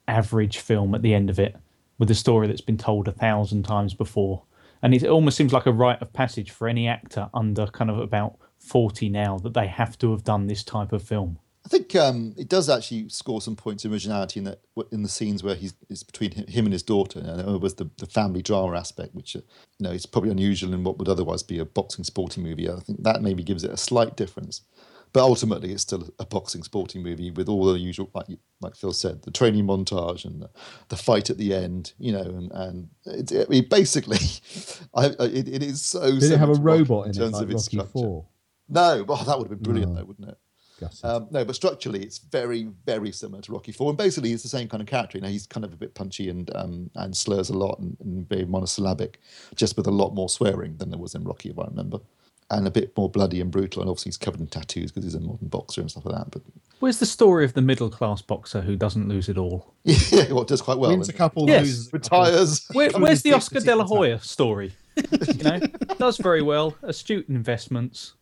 average film at the end of it with a story that's been told a thousand times before. And it almost seems like a rite of passage for any actor under kind of about 40 now that they have to have done this type of film. I think um, it does actually score some points of originality in that in the scenes where he's it's between him, and his daughter. And it was the, the family drama aspect, which uh, you know is probably unusual in what would otherwise be a boxing sporting movie. I think that maybe gives it a slight difference, but ultimately it's still a boxing sporting movie with all the usual, like like Phil said, the training montage and the, the fight at the end. You know, and and it, *laughs* I mean, basically, I, it, it is so. Did it have a robot in it terms like of its Rocky structure. Four? No, well, that would have been brilliant, No. though, wouldn't it? Gutted. Um, no, but structurally, it's very, very similar to Rocky Four, and basically, it's the same kind of character. You know, he's kind of a bit punchy and um, and slurs a lot and, and very monosyllabic, just with a lot more swearing than there was in Rocky, if I remember, and a bit more bloody and brutal. And obviously, he's covered in tattoos because he's a modern boxer and stuff like that. But Where's the story of the middle class boxer who doesn't lose it all? *laughs* yeah, well, it does quite well. Wins a couple, Yes. loses a. Retires. *laughs* Where, where's the Oscar de la. Hoya story? *laughs* you know, does very well, astute investments.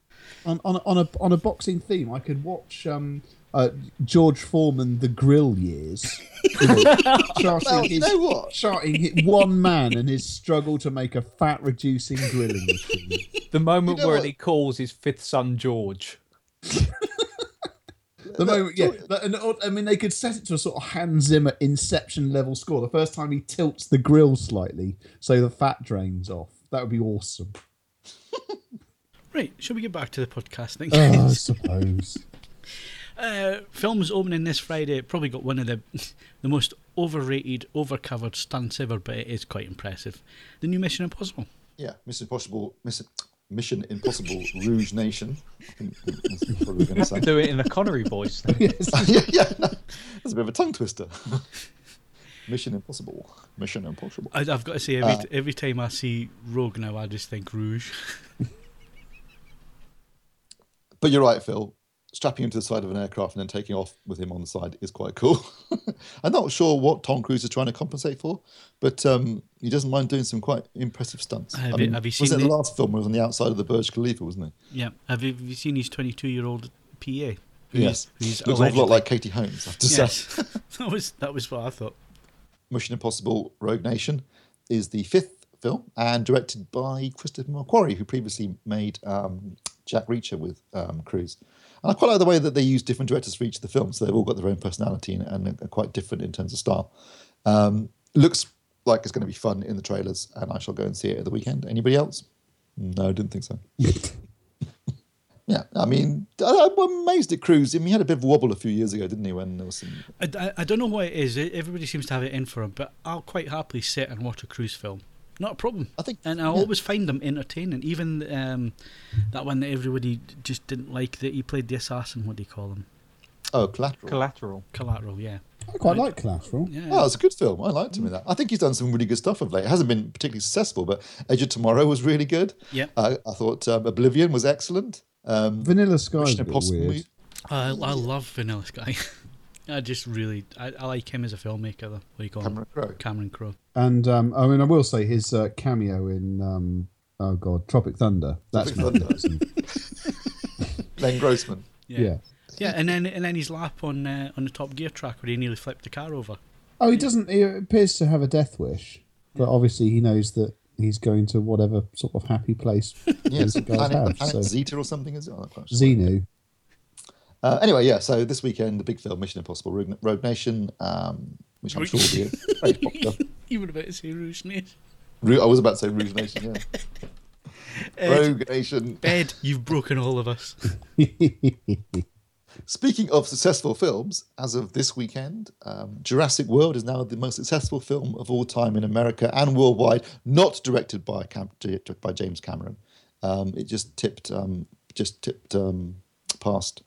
On, on, a, on a on a boxing theme, I could watch um, uh, George Foreman, The Grill Years, *laughs* you know, charting, Well, you his, know what? charting hi- one man and his struggle to make a fat reducing grilling *laughs* machine. The moment You know where what? he calls his fifth son George. *laughs* The moment, yeah, and, uh, I mean, they could set it to a sort of Hans Zimmer Inception level score. The first time he tilts the grill slightly so the fat drains off. That would be awesome. Right, shall we get back to the podcasting? Oh, I suppose. *laughs* Uh, films opening this Friday probably got one of the *laughs* the most overrated, overcovered stunts ever, but it is quite impressive. The new Mission Impossible. Yeah, Mission Impossible. Mission, Mission Impossible Rouge Nation. I think that's what we we're going to say. Do it in a Connery voice. *laughs* then. yes. yeah, yeah, no, that's a bit of a tongue twister. Mission Impossible. Mission Impossible. I, I've got to say, every Uh. every time I see Rogue now, I just think Rouge. But you're right, Phil. strapping him to the side of an aircraft and then taking off with him on the side is quite cool. *laughs* I'm not sure what Tom Cruise is trying to compensate for, but um, he doesn't mind doing some quite impressive stunts. Have I you- mean, have you was seen it the the- last film? Where was on the outside of the Burj Khalifa, wasn't it? Yeah. Have you, have you seen his 22 year old PA? Yes, Who's looks an awful lot like Katie Holmes. I have to say. *laughs* That was that was what I thought. Mission Impossible Rogue Nation is the fifth film and directed by Christopher McQuarrie, who previously made um, Jack Reacher with um, Cruise. And I quite like the way that they use different directors for each of the films. So they've all got their own personality and, and are quite different in terms of style. Um, looks like it's going to be fun in the trailers, and I shall go and see it at the weekend. Anybody else? No, I didn't think so. *laughs* yeah, I mean, I, I'm amazed at Cruise. I mean, he had a bit of a wobble a few years ago, didn't he? When there was some I, I, I don't know what it is. Everybody seems to have it in for him, but I'll quite happily sit and watch a cruise film. Not a problem. I think- and I yeah. always find them entertaining. Even um, that one that everybody just didn't like that he played the assassin. What do you call him? oh collateral. Collateral. Collateral. Yeah. I quite like Collateral. Yeah. Oh, it's a good film. I liked him in that. I think he's done some really good stuff of late. It hasn't been particularly successful, but Edge of Tomorrow was really good. Yeah. I, I thought um, Oblivion was excellent. Um, Vanilla Sky is a bit Impossible weird. I, I love Vanilla Sky. *laughs* I just really I, I like him as a filmmaker. Though. What do you call Cameron him? Crowe. Cameron Crowe. And um, I mean, I will say his uh, cameo in um, oh god, Tropic Thunder. That's Tropic Thunder. magnificent. *laughs* Les Grossman. yeah. Yeah, and then and then his lap on uh, on the Top Gear track where he nearly flipped the car over. Oh, he doesn't. He appears to have a death wish, but obviously he knows that he's going to whatever sort of happy place *laughs* Yes, these Planet, have. Planet So Zeta or something, is it? I'm not quite sure. Xenu. Uh, anyway, yeah, so this weekend, the big film, Mission Impossible Rogue, Rogue Nation, um, which I'm sure will be very popular. *laughs* you were about to say Rouge Nation. I was about to say Rouge Nation, yeah. *laughs* Rogue Nation. Ed, you've broken all of us. *laughs* Speaking of successful films, as of this weekend, um, Jurassic World is now the most successful film of all time in America and worldwide, not directed by Cam- by James Cameron. Um, it just tipped um, just tipped um, past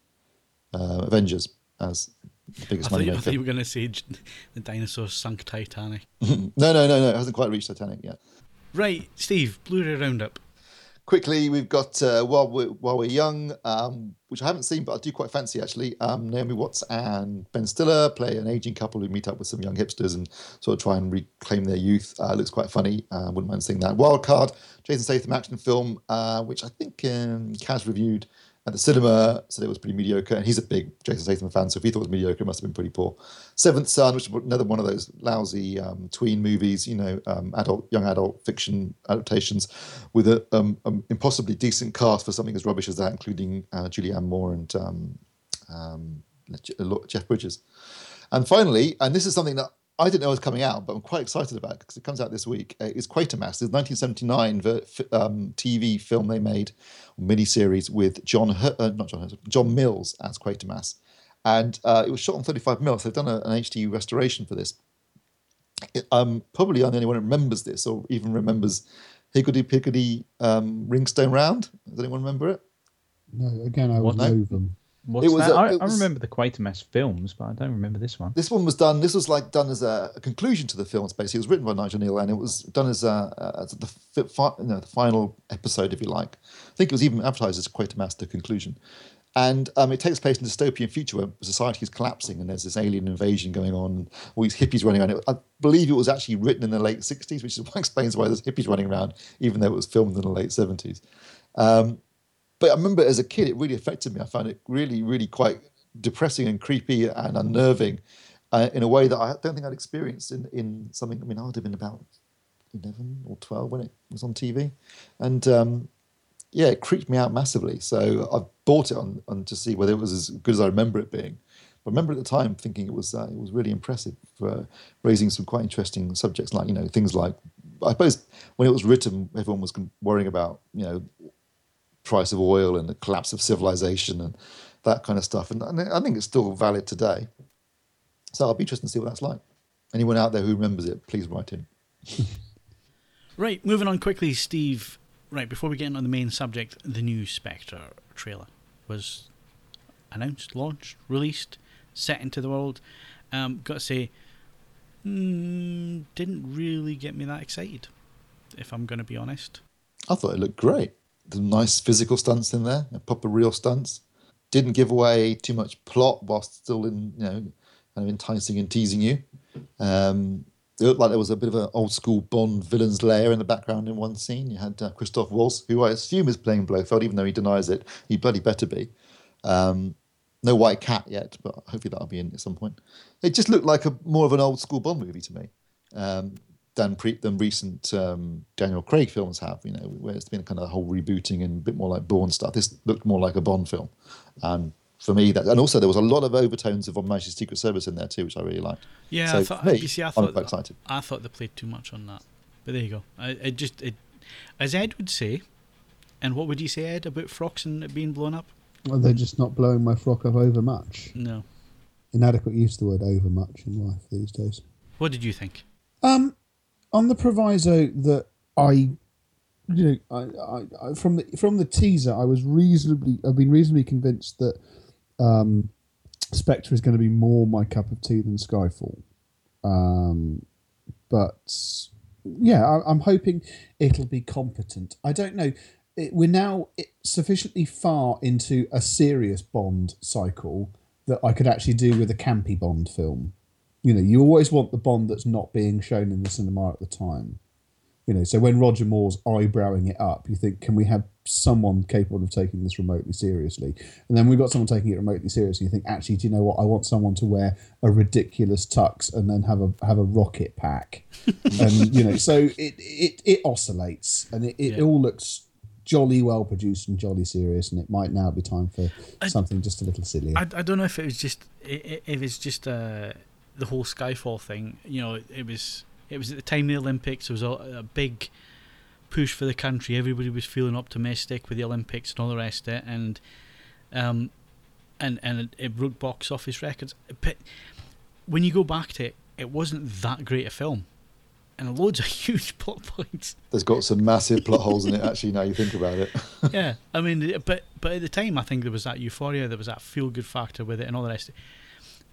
uh, Avengers as the I biggest thought, money you, I thought you were going to say the dinosaurs sunk Titanic. *laughs* no, no, no, no. It hasn't quite reached Titanic yet. Right, Steve, Blu-ray Roundup. quickly, we've got uh, while we're while we're young, um, which I haven't seen, but I do quite fancy actually. Um, Naomi Watts and Ben Stiller play an aging couple who meet up with some young hipsters and sort of try and reclaim their youth. Uh, looks quite funny. Uh, wouldn't mind seeing that. Wild Card, Jason Statham action film, uh, which I think um, Kaz reviewed at the cinema, said it was pretty mediocre. And he's a big Jason Statham fan, so if he thought it was mediocre, it must have been pretty poor. Seventh Son, which is another one of those lousy um, tween movies, you know, um, adult, young adult fiction adaptations with an um, impossibly decent cast for something as rubbish as that, including uh, Julianne Moore and um, um, Jeff Bridges. And finally, and this is something that I didn't know it was coming out, but I'm quite excited about it because it comes out this week. It's Quatermass, the 1979 ver- um, TV film they made, miniseries with John, Her- uh, not John, Hurt, John Mills as Quatermass, and uh, it was shot on 35 mm. So they've done a, an HD restoration for this. It, um, probably I'm the only one who remembers this, or even remembers Higgledy Piggledy um, Ringstone Round. Does anyone remember it? No, again, I would What? know them. What's It was a- I it I was- remember the Quatermass films, but I don't remember this one. This one was done. This was like done as a, a conclusion to the film. Basically, it was written by Nigel Kneale, and it was done as a, as the, fi- fi, no, the final episode, if you like. I think it was even advertised as Quatermass the conclusion. And um, it takes place in a dystopian future where society is collapsing and there's this alien invasion going on, and all these hippies running around. I believe it was actually written in the late 60s, which is what *laughs* explains why there's hippies running around, even though it was filmed in the late 70s. Um, but I remember as a kid, it really affected me. I found it really, really quite depressing and creepy and unnerving uh, in a way that I don't think I'd experienced in, in something. I mean, I would have been about 11 or 12 when it was on TV. And um, yeah, it creeped me out massively. So I bought it on, on to see whether it was as good as I remember it being. I remember at the time thinking it was uh, it was really impressive for raising some quite interesting subjects, like you know things like I suppose when it was written, everyone was worrying about you know price of oil and the collapse of civilization and that kind of stuff. And I think it's still valid today. So I'll be interested to see what that's like. Anyone out there who remembers it, please write in. *laughs* Right, moving on quickly, Steve. Right, before we get into the main subject, the new Spectre trailer was announced, launched, released, set into the world. Um, got to say, mm, didn't really get me that excited, if I'm going to be honest. I thought it looked great. The nice physical stunts in there, proper real stunts. didn't give away too much plot whilst still in you know kind of enticing and teasing you. Um, it looked like there was a bit of an old school Bond villain's lair in the background in one scene. You had uh, Christoph Waltz, who I assume is playing Blofeld, even though he denies it. He bloody better be. Um, no white cat yet, but hopefully that'll be in at some point. It just looked like a more of an old school Bond movie to me um, than pre- than recent um, Daniel Craig films have. You know, where it's been kind of a whole rebooting and a bit more like Bourne stuff. This looked more like a Bond film, and for me, that and also there was a lot of overtones of On Majesty's Secret Service in there too, which I really liked. Yeah, So I thought. for me, you see, I I'm thought quite excited. I thought they played too much on that, but there you go. I, it just it, as Ed would say, and what would you say, Ed, about frocks and it being blown up? Well, they're just not blowing my frock up over much. No. Inadequate use of the word over much in life these days. What did you think? Um, on the proviso that I, you know, I, I, I from the from the teaser, I was reasonably, I've been reasonably convinced that um, Spectre is going to be more my cup of tea than Skyfall. Um, but yeah, I, I'm hoping it'll be competent. I don't know. It, we're now sufficiently far into a serious Bond cycle that I could actually do with a campy Bond film you know, you always want the Bond that's not being shown in the cinema at the time. You know, so when Roger Moore's eyebrowing it up, you think, can we have someone capable of taking this remotely seriously? And then we've got someone taking it remotely seriously. You think, actually, do you know what? I want someone to wear a ridiculous tux and then have a have a rocket pack, *laughs* and you know, so it it, it oscillates and it, it Yeah. all looks jolly well produced and jolly serious. And it might now be time for I- something just a little sillier. I, I don't know if it was just if it's just uh, the whole Skyfall thing. You know, it was it was at the time of the Olympics. There was a, a big push for the country. Everybody was feeling optimistic with the Olympics and all the rest of it, and um, and and it, it broke box office records. But when you go back to it, it wasn't that great a film, and loads of *laughs* huge plot points. There's got some massive plot holes in it. Actually, now you think about it. *laughs* yeah, I mean, but but at the time, I think there was that euphoria, there was that feel good factor with it, and all the rest.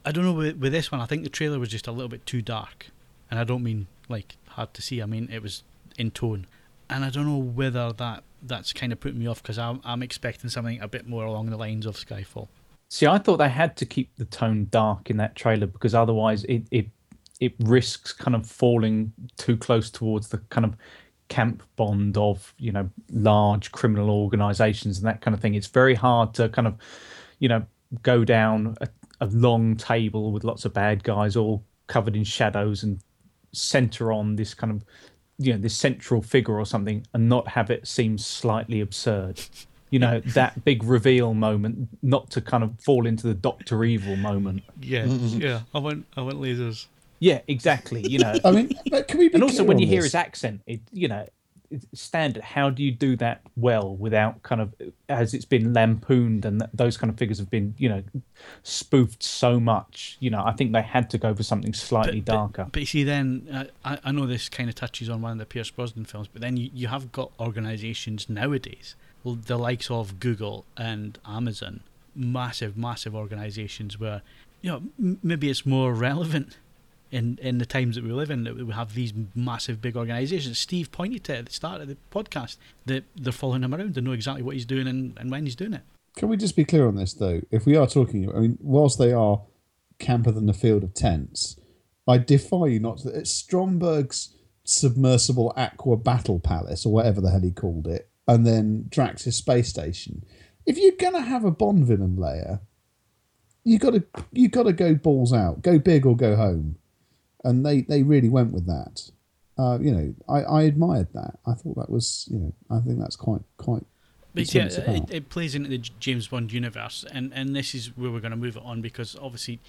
I don't know with, with this one. I think the trailer was just a little bit too dark, and I don't mean like hard to see. I mean it was in tone, and I don't know whether that that's kind of putting me off because I'm I'm expecting something a bit more along the lines of Skyfall. See, I thought they had to keep the tone dark in that trailer because otherwise it it it risks kind of falling too close towards the kind of camp bond of you know large criminal organizations and that kind of thing. It's very hard to kind of you know go down a, a long table with lots of bad guys all covered in shadows and center on this kind of you know this central figure or something and not have it seem slightly absurd. You know that big reveal moment not to kind of fall into the doctor evil moment. Yeah, mm-hmm. yeah. I went I went lasers. yeah exactly you know. *laughs* I mean, but can we be and also when on you hear his accent it you know it's standard how do you do that well without kind of as it's been lampooned and those kind of figures have been you know spoofed so much you know i think they had to go for something slightly But- but- darker. But you see, then uh, I, I know this kind of touches on one of the Pierce Brosnan films, but then you, you have got organisations nowadays, the likes of Google and Amazon, massive, massive organisations where you know m- maybe it's more *laughs* relevant in in the times that we live in that we have these massive, big organisations. Steve pointed to at the start of the podcast that they're following him around. They know exactly what he's doing and, and when he's doing it. Can we just be clear on this, though? If we are talking, I mean, whilst they are camper than the field of tents, I defy you not to. It's Stromberg's submersible aqua battle palace, or whatever the hell he called it, and then Drax's space station. If you're gonna have a Bond villain layer, you got to you got to go balls out, go big or go home, and they they really went with that. Uh, you know, I, I admired that. I thought that was, you know, I think that's quite quite But yeah, what it, it plays into the James Bond universe, and, and this is where we're going to move it on because obviously,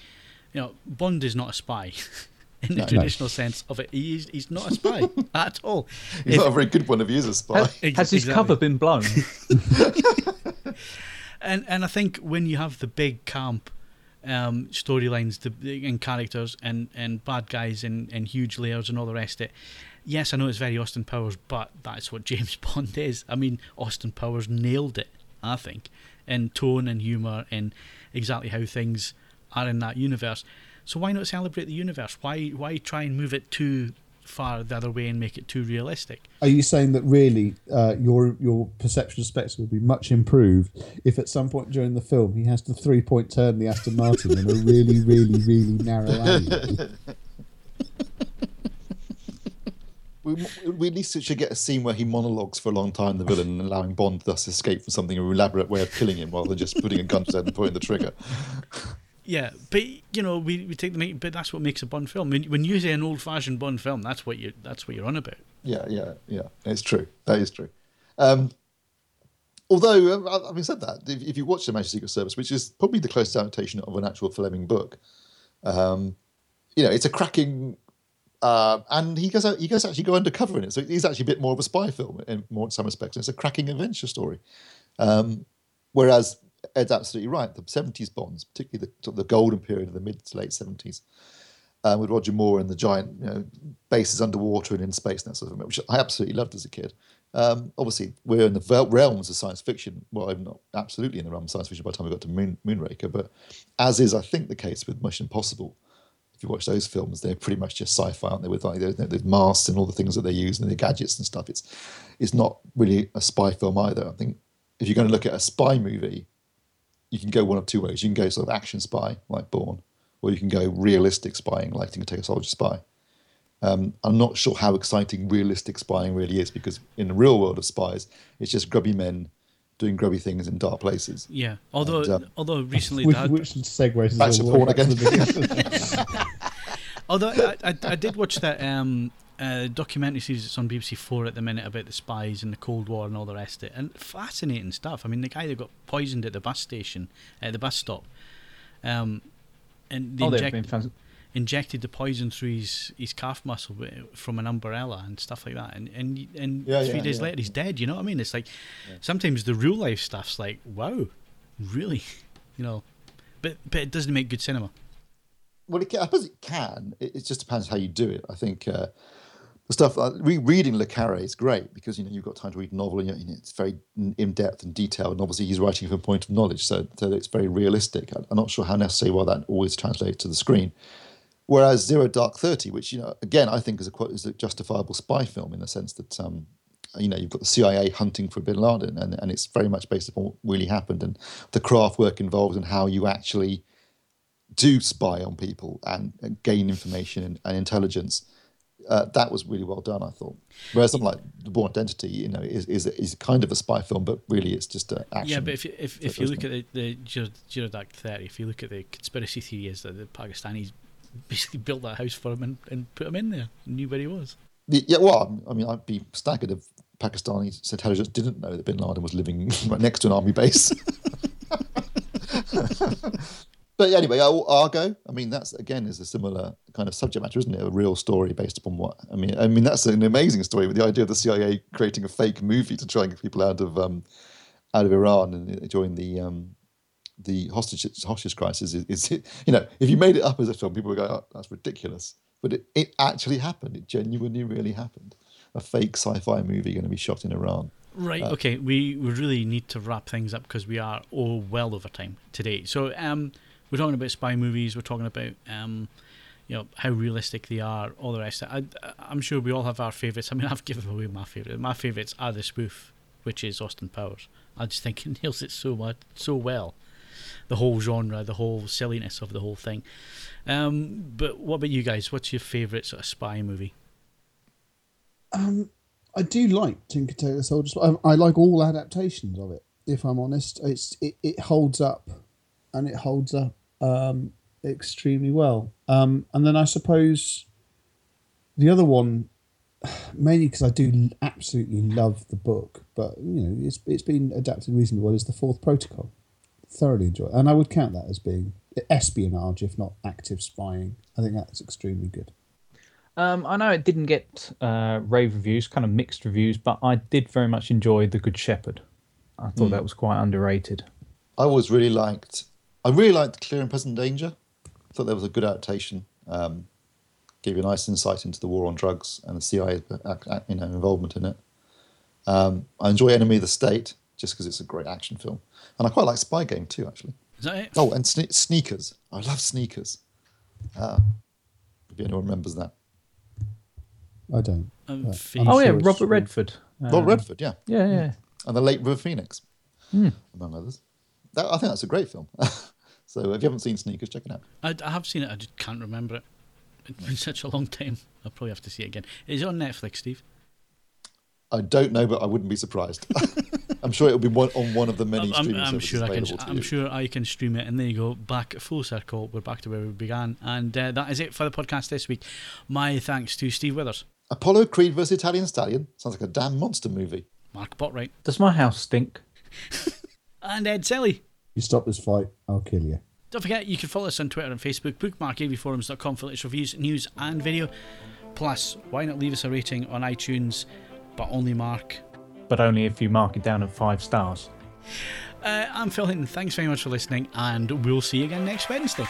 you know, Bond is not a spy *laughs* in the No, no. traditional sense of it. He is, he's not a spy *laughs* at all. He's If- not a very good one if he is a spy. has, Ex- has his cover been blown *laughs* and and I think when you have the big camp um, storylines and characters and, and bad guys and, and huge layers and all the rest of it, yes, I know it's very Austin Powers, but that's what *laughs* James Bond is. I mean, Austin Powers nailed it, I think, in tone and humour and exactly how things are in that universe. So why not celebrate the universe? Why why try and move it too far the other way and make it too realistic. Are you saying that really uh, your your perception of Spectre will be much improved if at some point during the film he has to three point turn the Aston Martin in a really, really, really narrow *laughs* alley? We, we at least should get a scene where he monologues for a long time, the villain, and allowing Bond thus escape from something, an elaborate way of killing him rather than just putting a gun to his head and pulling the trigger. Yeah, but you know, we, we take the but that's what makes a Bond film. When, when you say an old fashioned Bond film, that's what you that's what you're on about. Yeah, yeah, yeah. It's true. That is true. Um, although, uh, having said that, if, if you watch the Magic Secret Service, which is probably the closest adaptation of an actual Fleming book, um, you know, it's a cracking uh, and he goes out, he goes actually go undercover in it. So he's actually a bit more of a spy film in more in some respects. It's a cracking adventure story. Um, whereas Ed's absolutely right. The 70s Bonds, particularly the, the golden period of the mid to late 70s, um, with Roger Moore and the giant you know, bases underwater and in space and that sort of thing, which I absolutely loved as a kid. Um, obviously, we're in the realms of science fiction. Well, I'm not absolutely in the realm of science fiction by the time we got to Moon, Moonraker, but as is, I think, the case with Mission Impossible, if you watch those films, they're pretty much just sci-fi, aren't they? With like the masks and all the things that they use and the gadgets and stuff. It's it's not really a spy film either. I think if you're going to look at a spy movie, you can go one of two ways. You can go sort of action spy like Bourne, or you can go realistic spying like To Take a Soldier Spy. Um, I'm not sure how exciting realistic spying really is because in the real world of spies, it's just grubby men doing grubby things in dark places. Yeah, although and, um, although recently which, that which segues back to porn again. *laughs* although I, I, I, did watch that um, uh, documentary series that's on BBC Four at the minute about the spies and the Cold War and all the rest of it, and fascinating stuff. I mean, the guy that got poisoned at the bus station, at the bus stop, um, and they oh, inject, injected the poison through his, his calf muscle from an umbrella and stuff like that. And and and yeah, three yeah, days yeah. later, he's dead. You know what I mean? It's like sometimes the real life stuff's like, wow, really, *laughs* you know, but but it doesn't make good cinema. Well, it can, I suppose it can. It, it, just depends how you do it. I think. Uh, the stuff uh, reading Le Carre is great because you know you've got time to read a novel and you it's very in depth and detailed and obviously he's writing from a point of knowledge so, so it's very realistic. I'm not sure how necessary well that always translates to the screen, Whereas Zero Dark Thirty, which you know, again, I think is a is a justifiable spy film in the sense that um, you know you've got the CIA hunting for Bin Laden, and, and it's very much based upon what really happened and the craft work involved and how you actually do spy on people and, and gain information and, and intelligence. Uh, that was really well done, I thought. Whereas something like The Bourne Identity, you know, is is, is kind of a spy film, but really it's just an action. Yeah, but if if, if you look at the, the Thirty, if you look at the conspiracy theory is that the Pakistanis *laughs* basically built that house for him and, and put him in there. Knew where he was. Yeah, well, I mean, I'd be staggered if Pakistani intelligence didn't know that Bin Laden was living *laughs* right next to an army base. *laughs* but anyway, Argo. I mean, that's again is a similar kind of subject matter, isn't it? A real story based upon what? I mean, I mean that's an amazing story with the idea of the CIA creating a fake movie to try and get people out of um, out of Iran and during the um, the hostage hostage crisis is, is, you know if you made it up as a film, people would go, oh, "That's ridiculous," but it, it actually happened. It genuinely really happened. A fake sci-fi movie going to be shot in Iran. Right. Uh, okay. We, we really need to wrap things up because we are oh well over time today. So um, we're talking about spy movies. We're talking about um, you know how realistic they are. All the rest. I, I'm sure we all have our favorites. *laughs* I mean, I've given away my favorite. My favorites are the spoof, which is Austin Powers. I just think *laughs* he nails it so much, so well the whole genre, the whole silliness of the whole thing. Um, but what about you guys? What's your favourite sort of spy movie? Um, I do like Tinker Tailor Soldier. I, I like all adaptations of it. If I'm honest, it's it, it holds up, and it holds up um, extremely well. Um, and then I suppose the other one, mainly because I do absolutely love the book, but you know it's it's been adapted reasonably well. Is the Fourth Protocol thoroughly enjoy it. And I would count that as being espionage, if not active spying. I think that's extremely good. Um, I know it didn't get uh, rave reviews, kind of mixed reviews, but I did very much enjoy The Good Shepherd. I thought mm. that was quite underrated. I always really liked. I really liked Clear and Present Danger. I thought that was a good adaptation. Um, gave you a nice insight into the war on drugs and the CIA, uh, uh, you know, involvement in it. Um, I enjoy Enemy of the State just because it's a great action film. And I quite like Spy Game too, actually. Is that it? Oh, and sne- Sneakers. I love Sneakers. Uh, if anyone remembers that. I don't. Um, Fe- I'm Oh yeah, sure it's Robert true. Redford. Rob Um, Redford, yeah, Yeah, yeah. and the late River Phoenix, Hmm. among others. That, I think that's a great film. *laughs* so if you haven't seen Sneakers, check it out. I, I have seen it. I just can't remember it. It's been such a long time. I'll probably have to see it again. Is it on Netflix, Steve? I don't know, but I wouldn't be surprised. *laughs* I'm sure it'll be one, on one of the many I'm, I'm, streaming I'm services sure I can. available to I'm you. sure I can stream it, and there you go. Back full circle. We're back to where we began, and uh, that is it for the podcast this week. My thanks to Steve Withers, Apollo Creed vs Italian Stallion sounds like a damn monster movie. Mark Botwright, Does my house stink? *laughs* and Ed Selley. You stop this fight, I'll kill you. Don't forget, you can follow us on Twitter and Facebook, bookmarkavforums.com for latest reviews, news, and video. Plus, why not leave us a rating on iTunes, but only Mark. But only if you mark it down at five stars. Uh, I'm Phil Hinton. Thanks very much for listening, and we'll see you again next Wednesday.